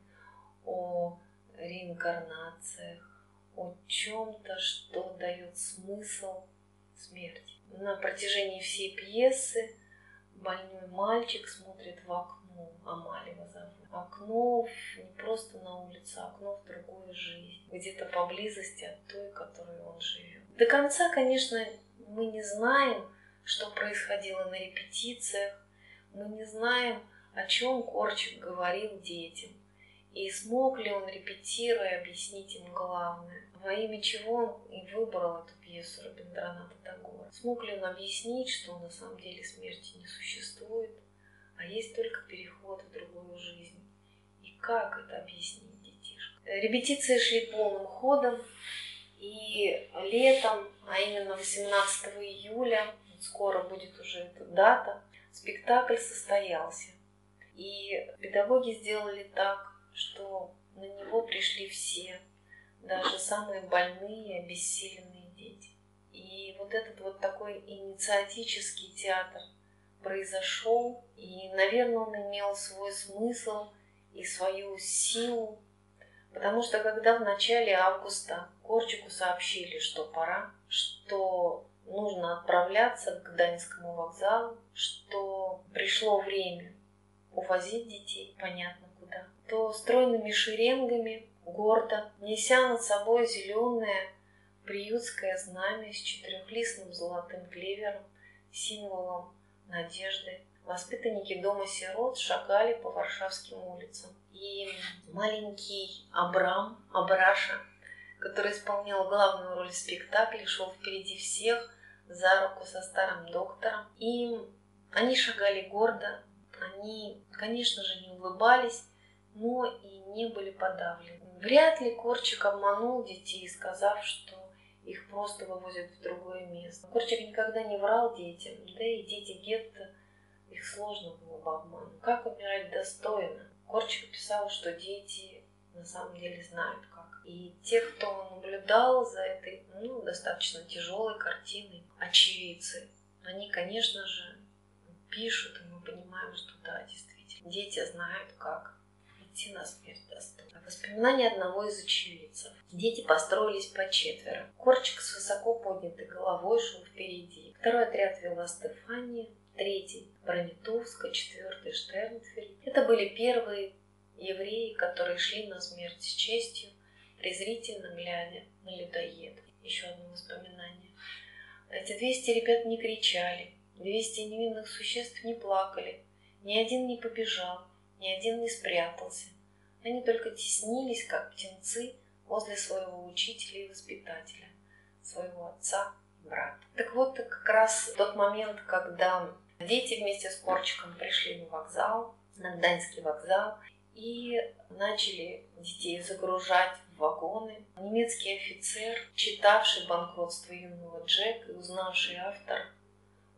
S2: о реинкарнациях, о чем-то, что дает смысл смерти. На протяжении всей пьесы больной мальчик смотрит в окно, Амалева зовут. Окно не просто на улице, а окно в другую жизнь, где-то поблизости от той, которой он живет. До конца, конечно, мы не знаем, что происходило на репетициях, мы не знаем, о чем Корчик говорил детям, и смог ли он, репетируя, объяснить им главное, во имя чего он и выбрал эту пьесу Рабиндраната Тагора. Смог ли он объяснить, что на самом деле смерти не существует, а есть только переход в другую жизнь. И как это объяснить детишкам? Репетиции шли полным ходом, и летом, а именно 18 июля, скоро будет уже эта дата, спектакль состоялся. И педагоги сделали так, что на него пришли все, даже самые больные, обессиленные дети. И вот этот вот такой инициатический театр произошел, и, наверное, он имел свой смысл и свою силу, потому что когда в начале августа Корчику сообщили, что пора, что нужно отправляться к Гданьскому вокзалу, что пришло время увозить детей, понятно куда, то стройными шеренгами, гордо, неся над собой зеленое приютское знамя с четырехлистным золотым клевером, символом надежды, воспитанники дома сирот шагали по Варшавским улицам. И маленький Абрам, Абраша, который исполнял главную роль в спектакле, шел впереди всех за руку со старым доктором. И они шагали гордо, они, конечно же, не улыбались, но и не были подавлены. Вряд ли Корчик обманул детей, сказав, что их просто вывозят в другое место. Корчик никогда не врал детям, да и дети гетто, их сложно было бы обмануть. Как умирать достойно? Корчик писал, что дети на самом деле знают как. И те, кто наблюдал за этой ну, достаточно тяжелой картиной, очевидцы, они, конечно же, пишут, и мы понимаем, что да, действительно, дети знают, как идти на смерть достойно. Воспоминания одного из очевидцев. Дети построились по четверо. Корчик с высоко поднятой головой шел впереди. Второй отряд вела Стефания, третий – Бронетовска, четвертый – Штернфельд. Это были первые евреи, которые шли на смерть с честью, презрительно глядя на людоеда. Еще одно воспоминание. Эти 200 ребят не кричали, 200 невинных существ не плакали, ни один не побежал, ни один не спрятался. Они только теснились, как птенцы, возле своего учителя и воспитателя, своего отца и брата. Так вот, как раз тот момент, когда дети вместе с Корчиком пришли на вокзал, на Гданьский вокзал, и начали детей загружать в вагоны. Немецкий офицер, читавший банкротство юного Джека и узнавший автор,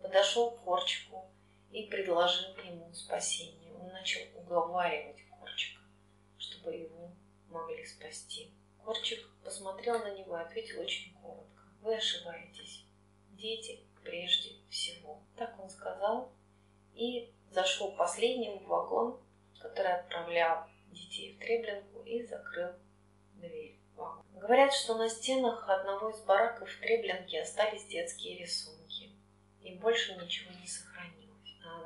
S2: подошел к Корчику и предложил ему спасение. Начал уговаривать Корчика, чтобы его могли спасти. Корчик посмотрел на него и ответил очень коротко. Вы ошибаетесь. Дети прежде всего. Так он сказал и зашел последним в вагон, который отправлял детей в Треблинку и закрыл дверь. Говорят, что на стенах одного из бараков в Треблинке остались детские рисунки, и больше ничего не сохранилось.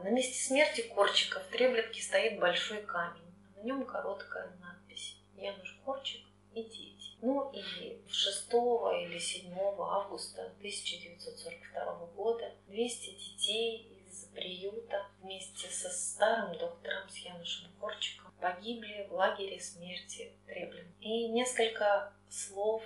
S2: На месте смерти Корчика в Треблинке стоит большой камень. На нем короткая надпись «Януш Корчик и дети». Ну и 6 или 7 августа 1942 года 200 детей из приюта вместе со старым доктором с Янушем Корчиком погибли в лагере смерти Треблин. И несколько слов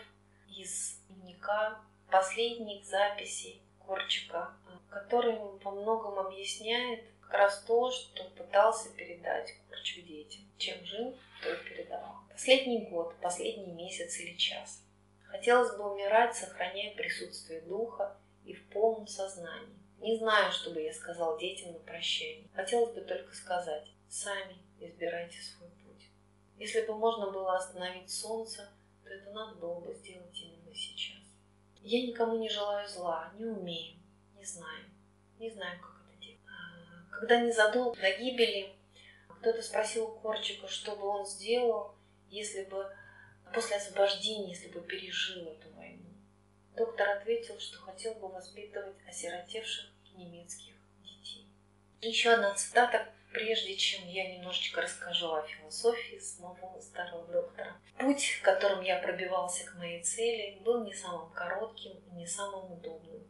S2: из дневника последних записей Корчика, который во многом объясняет как раз то, что пытался передать Корчик детям. Чем жил, то и передавал. Последний год, последний месяц или час. Хотелось бы умирать, сохраняя присутствие духа и в полном сознании. Не знаю, что бы я сказал детям на прощание. Хотелось бы только сказать, сами избирайте свой путь. Если бы можно было остановить солнце, то это надо было бы сделать именно сейчас. Я никому не желаю зла, не умею, не знаю, не знаю, как это делать. А, когда незадолго до гибели кто-то спросил Корчика, что бы он сделал, если бы после освобождения, если бы пережил эту войну. Доктор ответил, что хотел бы воспитывать осиротевших немецких детей. Еще одна цитата, прежде чем я немножечко расскажу о философии самого старого доктора. Путь, которым я пробивался к моей цели, был не самым коротким и не самым удобным.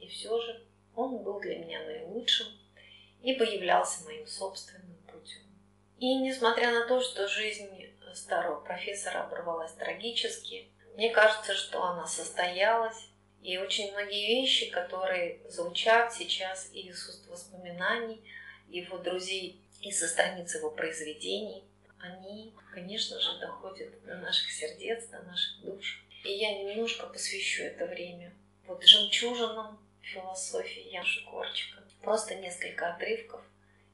S2: И все же он был для меня наилучшим, ибо являлся моим собственным путем. И несмотря на то, что жизнь старого профессора оборвалась трагически, мне кажется, что она состоялась, и очень многие вещи, которые звучат сейчас и из уст воспоминаний его друзей, и со страниц его произведений, они, конечно же, доходят до наших сердец, до наших душ. И я немножко посвящу это время вот жемчужинам философии Янши Корчика. Просто несколько отрывков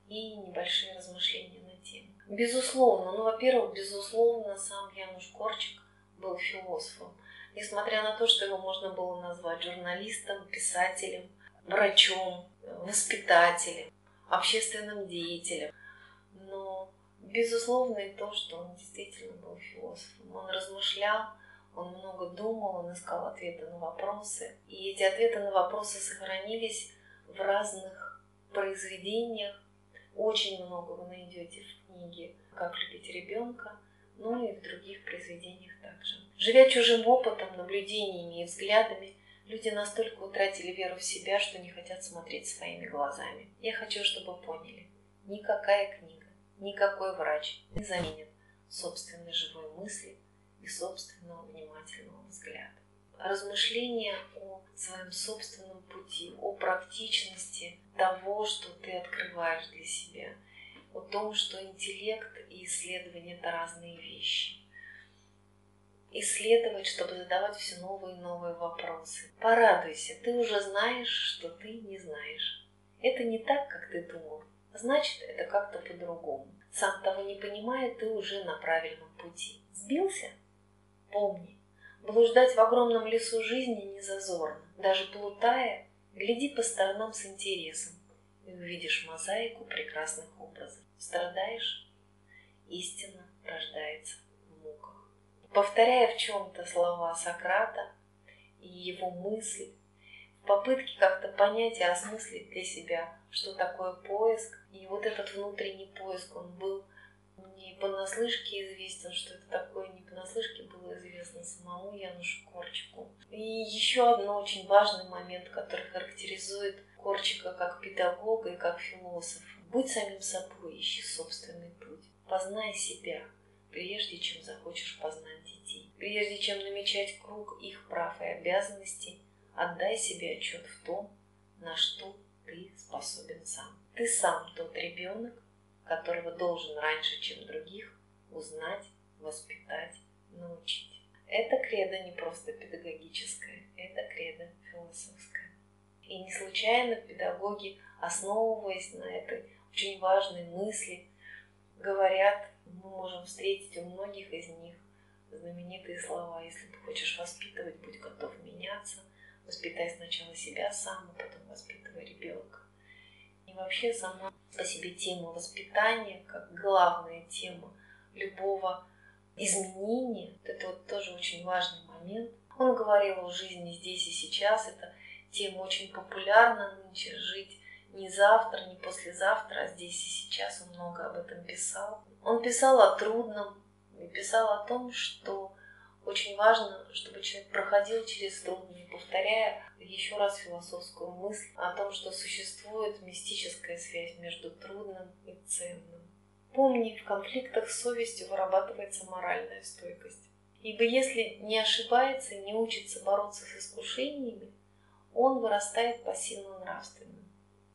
S2: и небольшие размышления на тему. Безусловно, ну, во-первых, безусловно, сам Януш Корчик был философом несмотря на то, что его можно было назвать журналистом, писателем, врачом, воспитателем, общественным деятелем. Но безусловно и то, что он действительно был философом. Он размышлял, он много думал, он искал ответы на вопросы. И эти ответы на вопросы сохранились в разных произведениях. Очень много вы найдете в книге «Как любить ребенка», ну и в других произведениях также. Живя чужим опытом, наблюдениями и взглядами, люди настолько утратили веру в себя, что не хотят смотреть своими глазами. Я хочу, чтобы поняли, никакая книга, никакой врач не заменит собственной живой мысли и собственного внимательного взгляда. Размышления о своем собственном пути, о практичности того, что ты открываешь для себя – о том, что интеллект и исследование – это разные вещи. Исследовать, чтобы задавать все новые и новые вопросы. Порадуйся, ты уже знаешь, что ты не знаешь. Это не так, как ты думал. Значит, это как-то по-другому. Сам того не понимая, ты уже на правильном пути. Сбился? Помни, блуждать в огромном лесу жизни не зазорно. Даже плутая, гляди по сторонам с интересом и увидишь мозаику прекрасных образов. Страдаешь? Истина рождается в муках. Повторяя в чем-то слова Сократа и его мысли, в попытке как-то понять и осмыслить для себя, что такое поиск, и вот этот внутренний поиск, он был не понаслышке известен, что это такое, не понаслышке было известно самому Янушу Корчику. И еще одно очень важный момент, который характеризует Корчика как педагога и как философа. Будь самим собой, ищи собственный путь. Познай себя, прежде чем захочешь познать детей. Прежде чем намечать круг их прав и обязанностей, отдай себе отчет в том, на что ты способен сам. Ты сам тот ребенок, которого должен раньше, чем других, узнать, воспитать, научить. Это кредо не просто педагогическое, это кредо философское. И не случайно педагоги, основываясь на этой очень важной мысли, говорят, мы можем встретить у многих из них знаменитые слова «Если ты хочешь воспитывать, будь готов меняться, воспитай сначала себя сам, а потом воспитывай ребенка». И вообще сама по себе тема воспитания, как главная тема любого изменения, это вот тоже очень важный момент. Он говорил о жизни здесь и сейчас, это тема очень популярна нынче, жить не завтра, не послезавтра, а здесь и сейчас. Он много об этом писал. Он писал о трудном и писал о том, что очень важно, чтобы человек проходил через трудные, повторяя еще раз философскую мысль о том, что существует мистическая связь между трудным и ценным. Помни, в конфликтах с совестью вырабатывается моральная стойкость. Ибо если не ошибается и не учится бороться с искушениями, он вырастает пассивно-нравственным.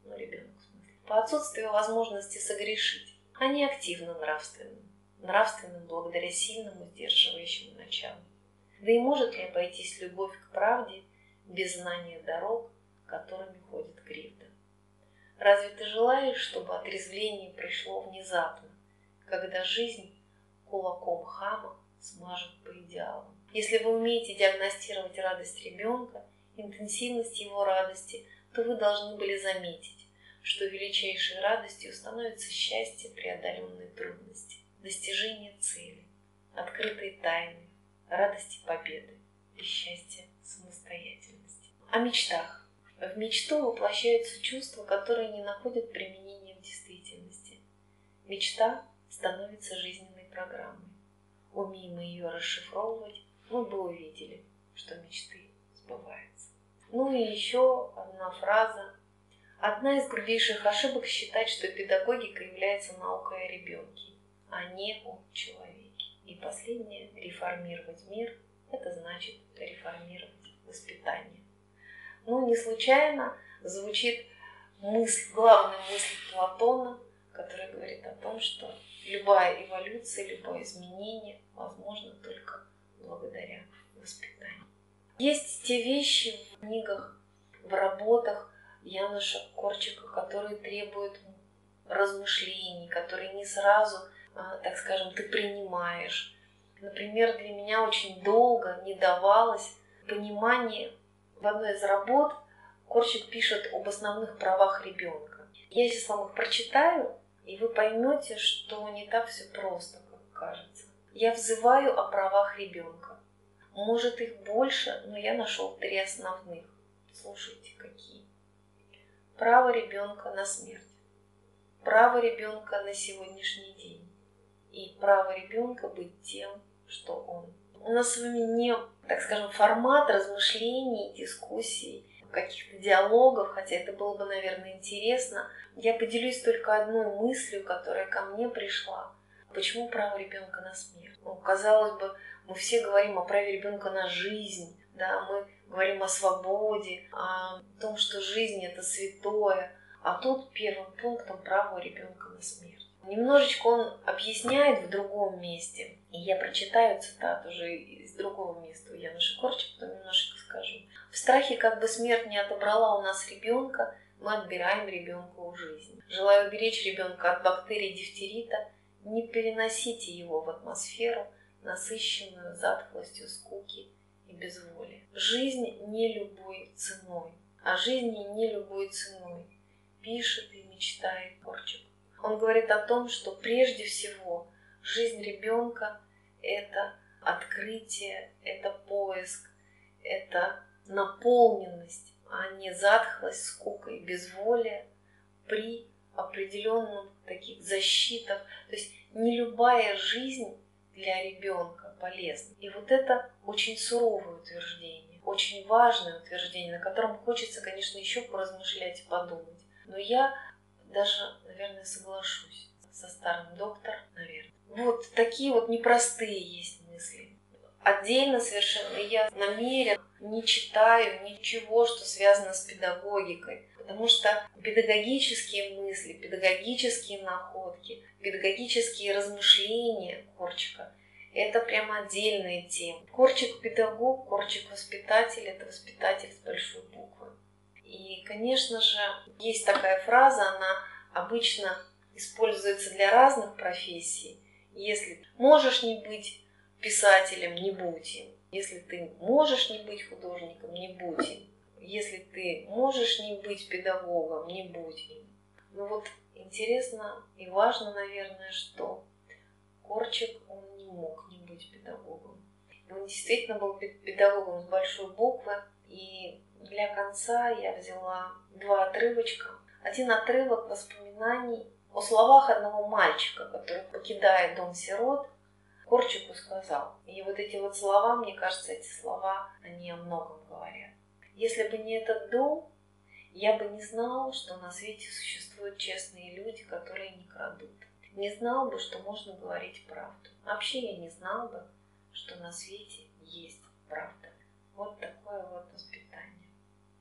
S2: Ну, ребенок в смысле. По отсутствию возможности согрешить, а не активно-нравственным нравственным благодаря сильному сдерживающему началу. Да и может ли обойтись любовь к правде без знания дорог, которыми ходит Кривда? Разве ты желаешь, чтобы отрезвление пришло внезапно, когда жизнь кулаком хама смажет по идеалам? Если вы умеете диагностировать радость ребенка, интенсивность его радости, то вы должны были заметить, что величайшей радостью становится счастье преодоленной трудности достижение цели, открытые тайны, радости победы и счастья самостоятельности. О мечтах. В мечту воплощаются чувства, которые не находят применения в действительности. Мечта становится жизненной программой. Умеем мы ее расшифровывать, мы бы увидели, что мечты сбываются. Ну и еще одна фраза. Одна из грубейших ошибок считать, что педагогика является наукой о ребенке а не о человеке. И последнее, реформировать мир, это значит реформировать воспитание. Ну, не случайно звучит мысль, главная мысль Платона, которая говорит о том, что любая эволюция, любое изменение возможно только благодаря воспитанию. Есть те вещи в книгах, в работах Яноша Корчика, которые требуют размышлений, которые не сразу так скажем, ты принимаешь. Например, для меня очень долго не давалось понимание в одной из работ Корчик пишет об основных правах ребенка. Я сейчас вам их прочитаю, и вы поймете, что не так все просто, как кажется. Я взываю о правах ребенка. Может их больше, но я нашел три основных. Слушайте, какие. Право ребенка на смерть. Право ребенка на сегодняшний день и право ребенка быть тем, что он. У нас с вами не, так скажем, формат размышлений, дискуссий, каких-то диалогов, хотя это было бы, наверное, интересно. Я поделюсь только одной мыслью, которая ко мне пришла. Почему право ребенка на смерть? Ну, казалось бы, мы все говорим о праве ребенка на жизнь, да, мы говорим о свободе, о том, что жизнь это святое, а тут первым пунктом право ребенка на смерть. Немножечко он объясняет в другом месте, и я прочитаю цитат уже из другого места у Януша Корча, потом немножечко скажу. В страхе, как бы смерть не отобрала у нас ребенка, мы отбираем ребенку жизнь. Желая уберечь ребенка от бактерий дифтерита, не переносите его в атмосферу, насыщенную затхлостью скуки и безволия. Жизнь не любой ценой, а жизни не любой ценой пишет и мечтает Корчик. Он говорит о том, что прежде всего жизнь ребенка – это открытие, это поиск, это наполненность, а не затхлость, скука и безволие при определенных таких защитах. То есть не любая жизнь для ребенка полезна. И вот это очень суровое утверждение, очень важное утверждение, на котором хочется, конечно, еще поразмышлять и подумать. Но я даже, наверное, соглашусь со старым доктором, наверное. Вот такие вот непростые есть мысли. Отдельно совершенно я намеренно не читаю ничего, что связано с педагогикой, потому что педагогические мысли, педагогические находки, педагогические размышления Корчика – это прямо отдельная тема. Корчик – педагог, Корчик – воспитатель – это воспитатель с большой буквы. И, конечно же, есть такая фраза, она обычно используется для разных профессий. Если можешь не быть писателем, не будь им. Если ты можешь не быть художником, не будь им. Если ты можешь не быть педагогом, не будь им. Ну вот интересно и важно, наверное, что Корчик, он не мог не быть педагогом. Он действительно был педагогом с большой буквы. И для конца я взяла два отрывочка. Один отрывок воспоминаний о словах одного мальчика, который покидает дом сирот Корчику сказал. И вот эти вот слова, мне кажется, эти слова, они о многом говорят. Если бы не этот дом, я бы не знал, что на свете существуют честные люди, которые не крадут. Не знал бы, что можно говорить правду. Вообще я не знал бы, что на свете есть правда. Вот такое вот воспитание.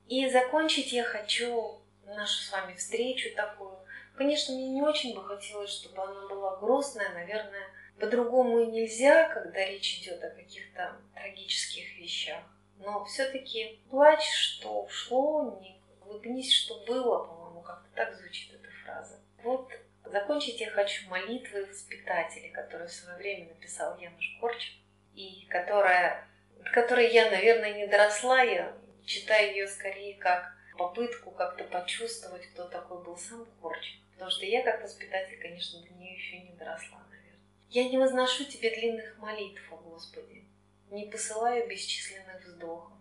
S2: И закончить я хочу нашу с вами встречу такую. Конечно, мне не очень бы хотелось, чтобы она была грустная, наверное, по-другому и нельзя, когда речь идет о каких-то трагических вещах. Но все-таки плачь, что ушло, не улыбнись, что было, по-моему, как-то так звучит эта фраза. Вот закончить я хочу молитвы воспитателя, которую в свое время написал Януш Корчик, и которая, которой я, наверное, не доросла, я читаю ее скорее как попытку как-то почувствовать, кто такой был сам Корчик. Потому что я как воспитатель, конечно, до нее еще не доросла. Я не возношу тебе длинных молитв, о Господи, не посылаю бесчисленных вздохов,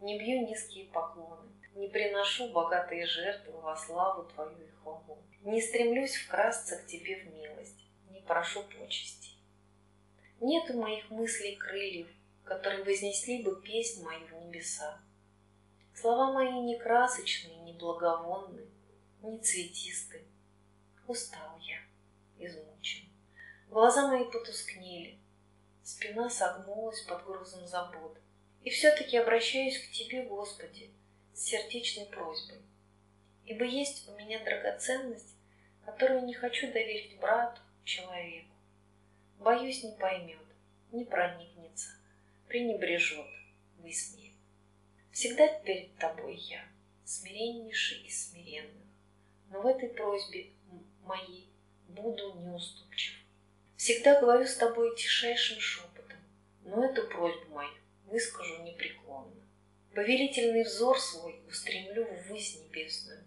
S2: не бью низкие поклоны, не приношу богатые жертвы во славу Твою и хвалу, не стремлюсь вкрасться к Тебе в милость, не прошу почести. Нет у моих мыслей крыльев, которые вознесли бы песнь мою в небеса. Слова мои не красочные, не благовонны, не цветисты. Устал я, измучен. Глаза мои потускнели, спина согнулась под грузом забот. И все-таки обращаюсь к Тебе, Господи, с сердечной просьбой. Ибо есть у меня драгоценность, которую не хочу доверить брату, человеку. Боюсь, не поймет, не проникнется, пренебрежет, высмеет. Всегда перед Тобой я, смиреннейший из смиренных, но в этой просьбе моей буду неуступчив. Всегда говорю с тобой тишайшим шепотом, но эту просьбу мою выскажу непреклонно. Повелительный взор свой устремлю ввысь небесную.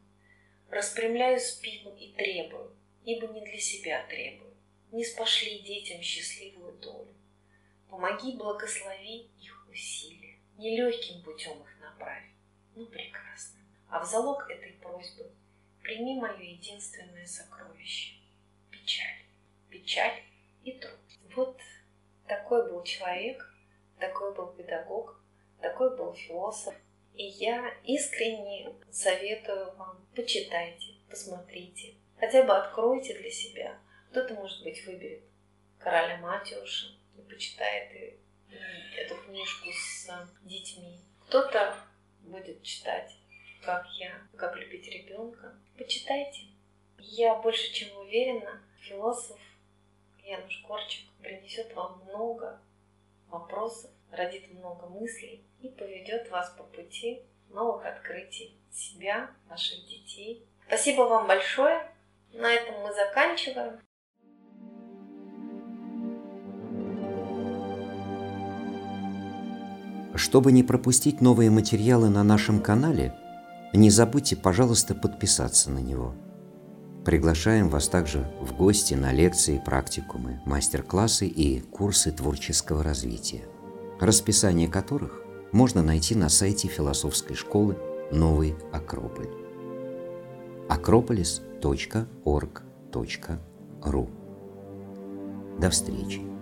S2: Распрямляю спину и требую, ибо не для себя требую. Не спошли детям счастливую долю. Помоги, благослови их усилия. Нелегким путем их направь, ну прекрасно. А в залог этой просьбы прими мое единственное сокровище – печаль. Печаль и труд. Вот такой был человек, такой был педагог, такой был философ. И я искренне советую вам, почитайте, посмотрите, хотя бы откройте для себя. Кто-то, может быть, выберет короля Матюша и почитает эту книжку с детьми. Кто-то будет читать, как я, как любить ребенка. Почитайте. Я больше чем уверена, философ Януш Корчик принесет вам много вопросов, родит много мыслей и поведет вас по пути новых открытий себя, ваших детей. Спасибо вам большое. На этом мы заканчиваем.
S3: Чтобы не пропустить новые материалы на нашем канале, не забудьте, пожалуйста, подписаться на него. Приглашаем вас также в гости на лекции, практикумы, мастер-классы и курсы творческого развития, расписание которых можно найти на сайте философской школы «Новый Акрополь» акрополис.орг.ру. До встречи!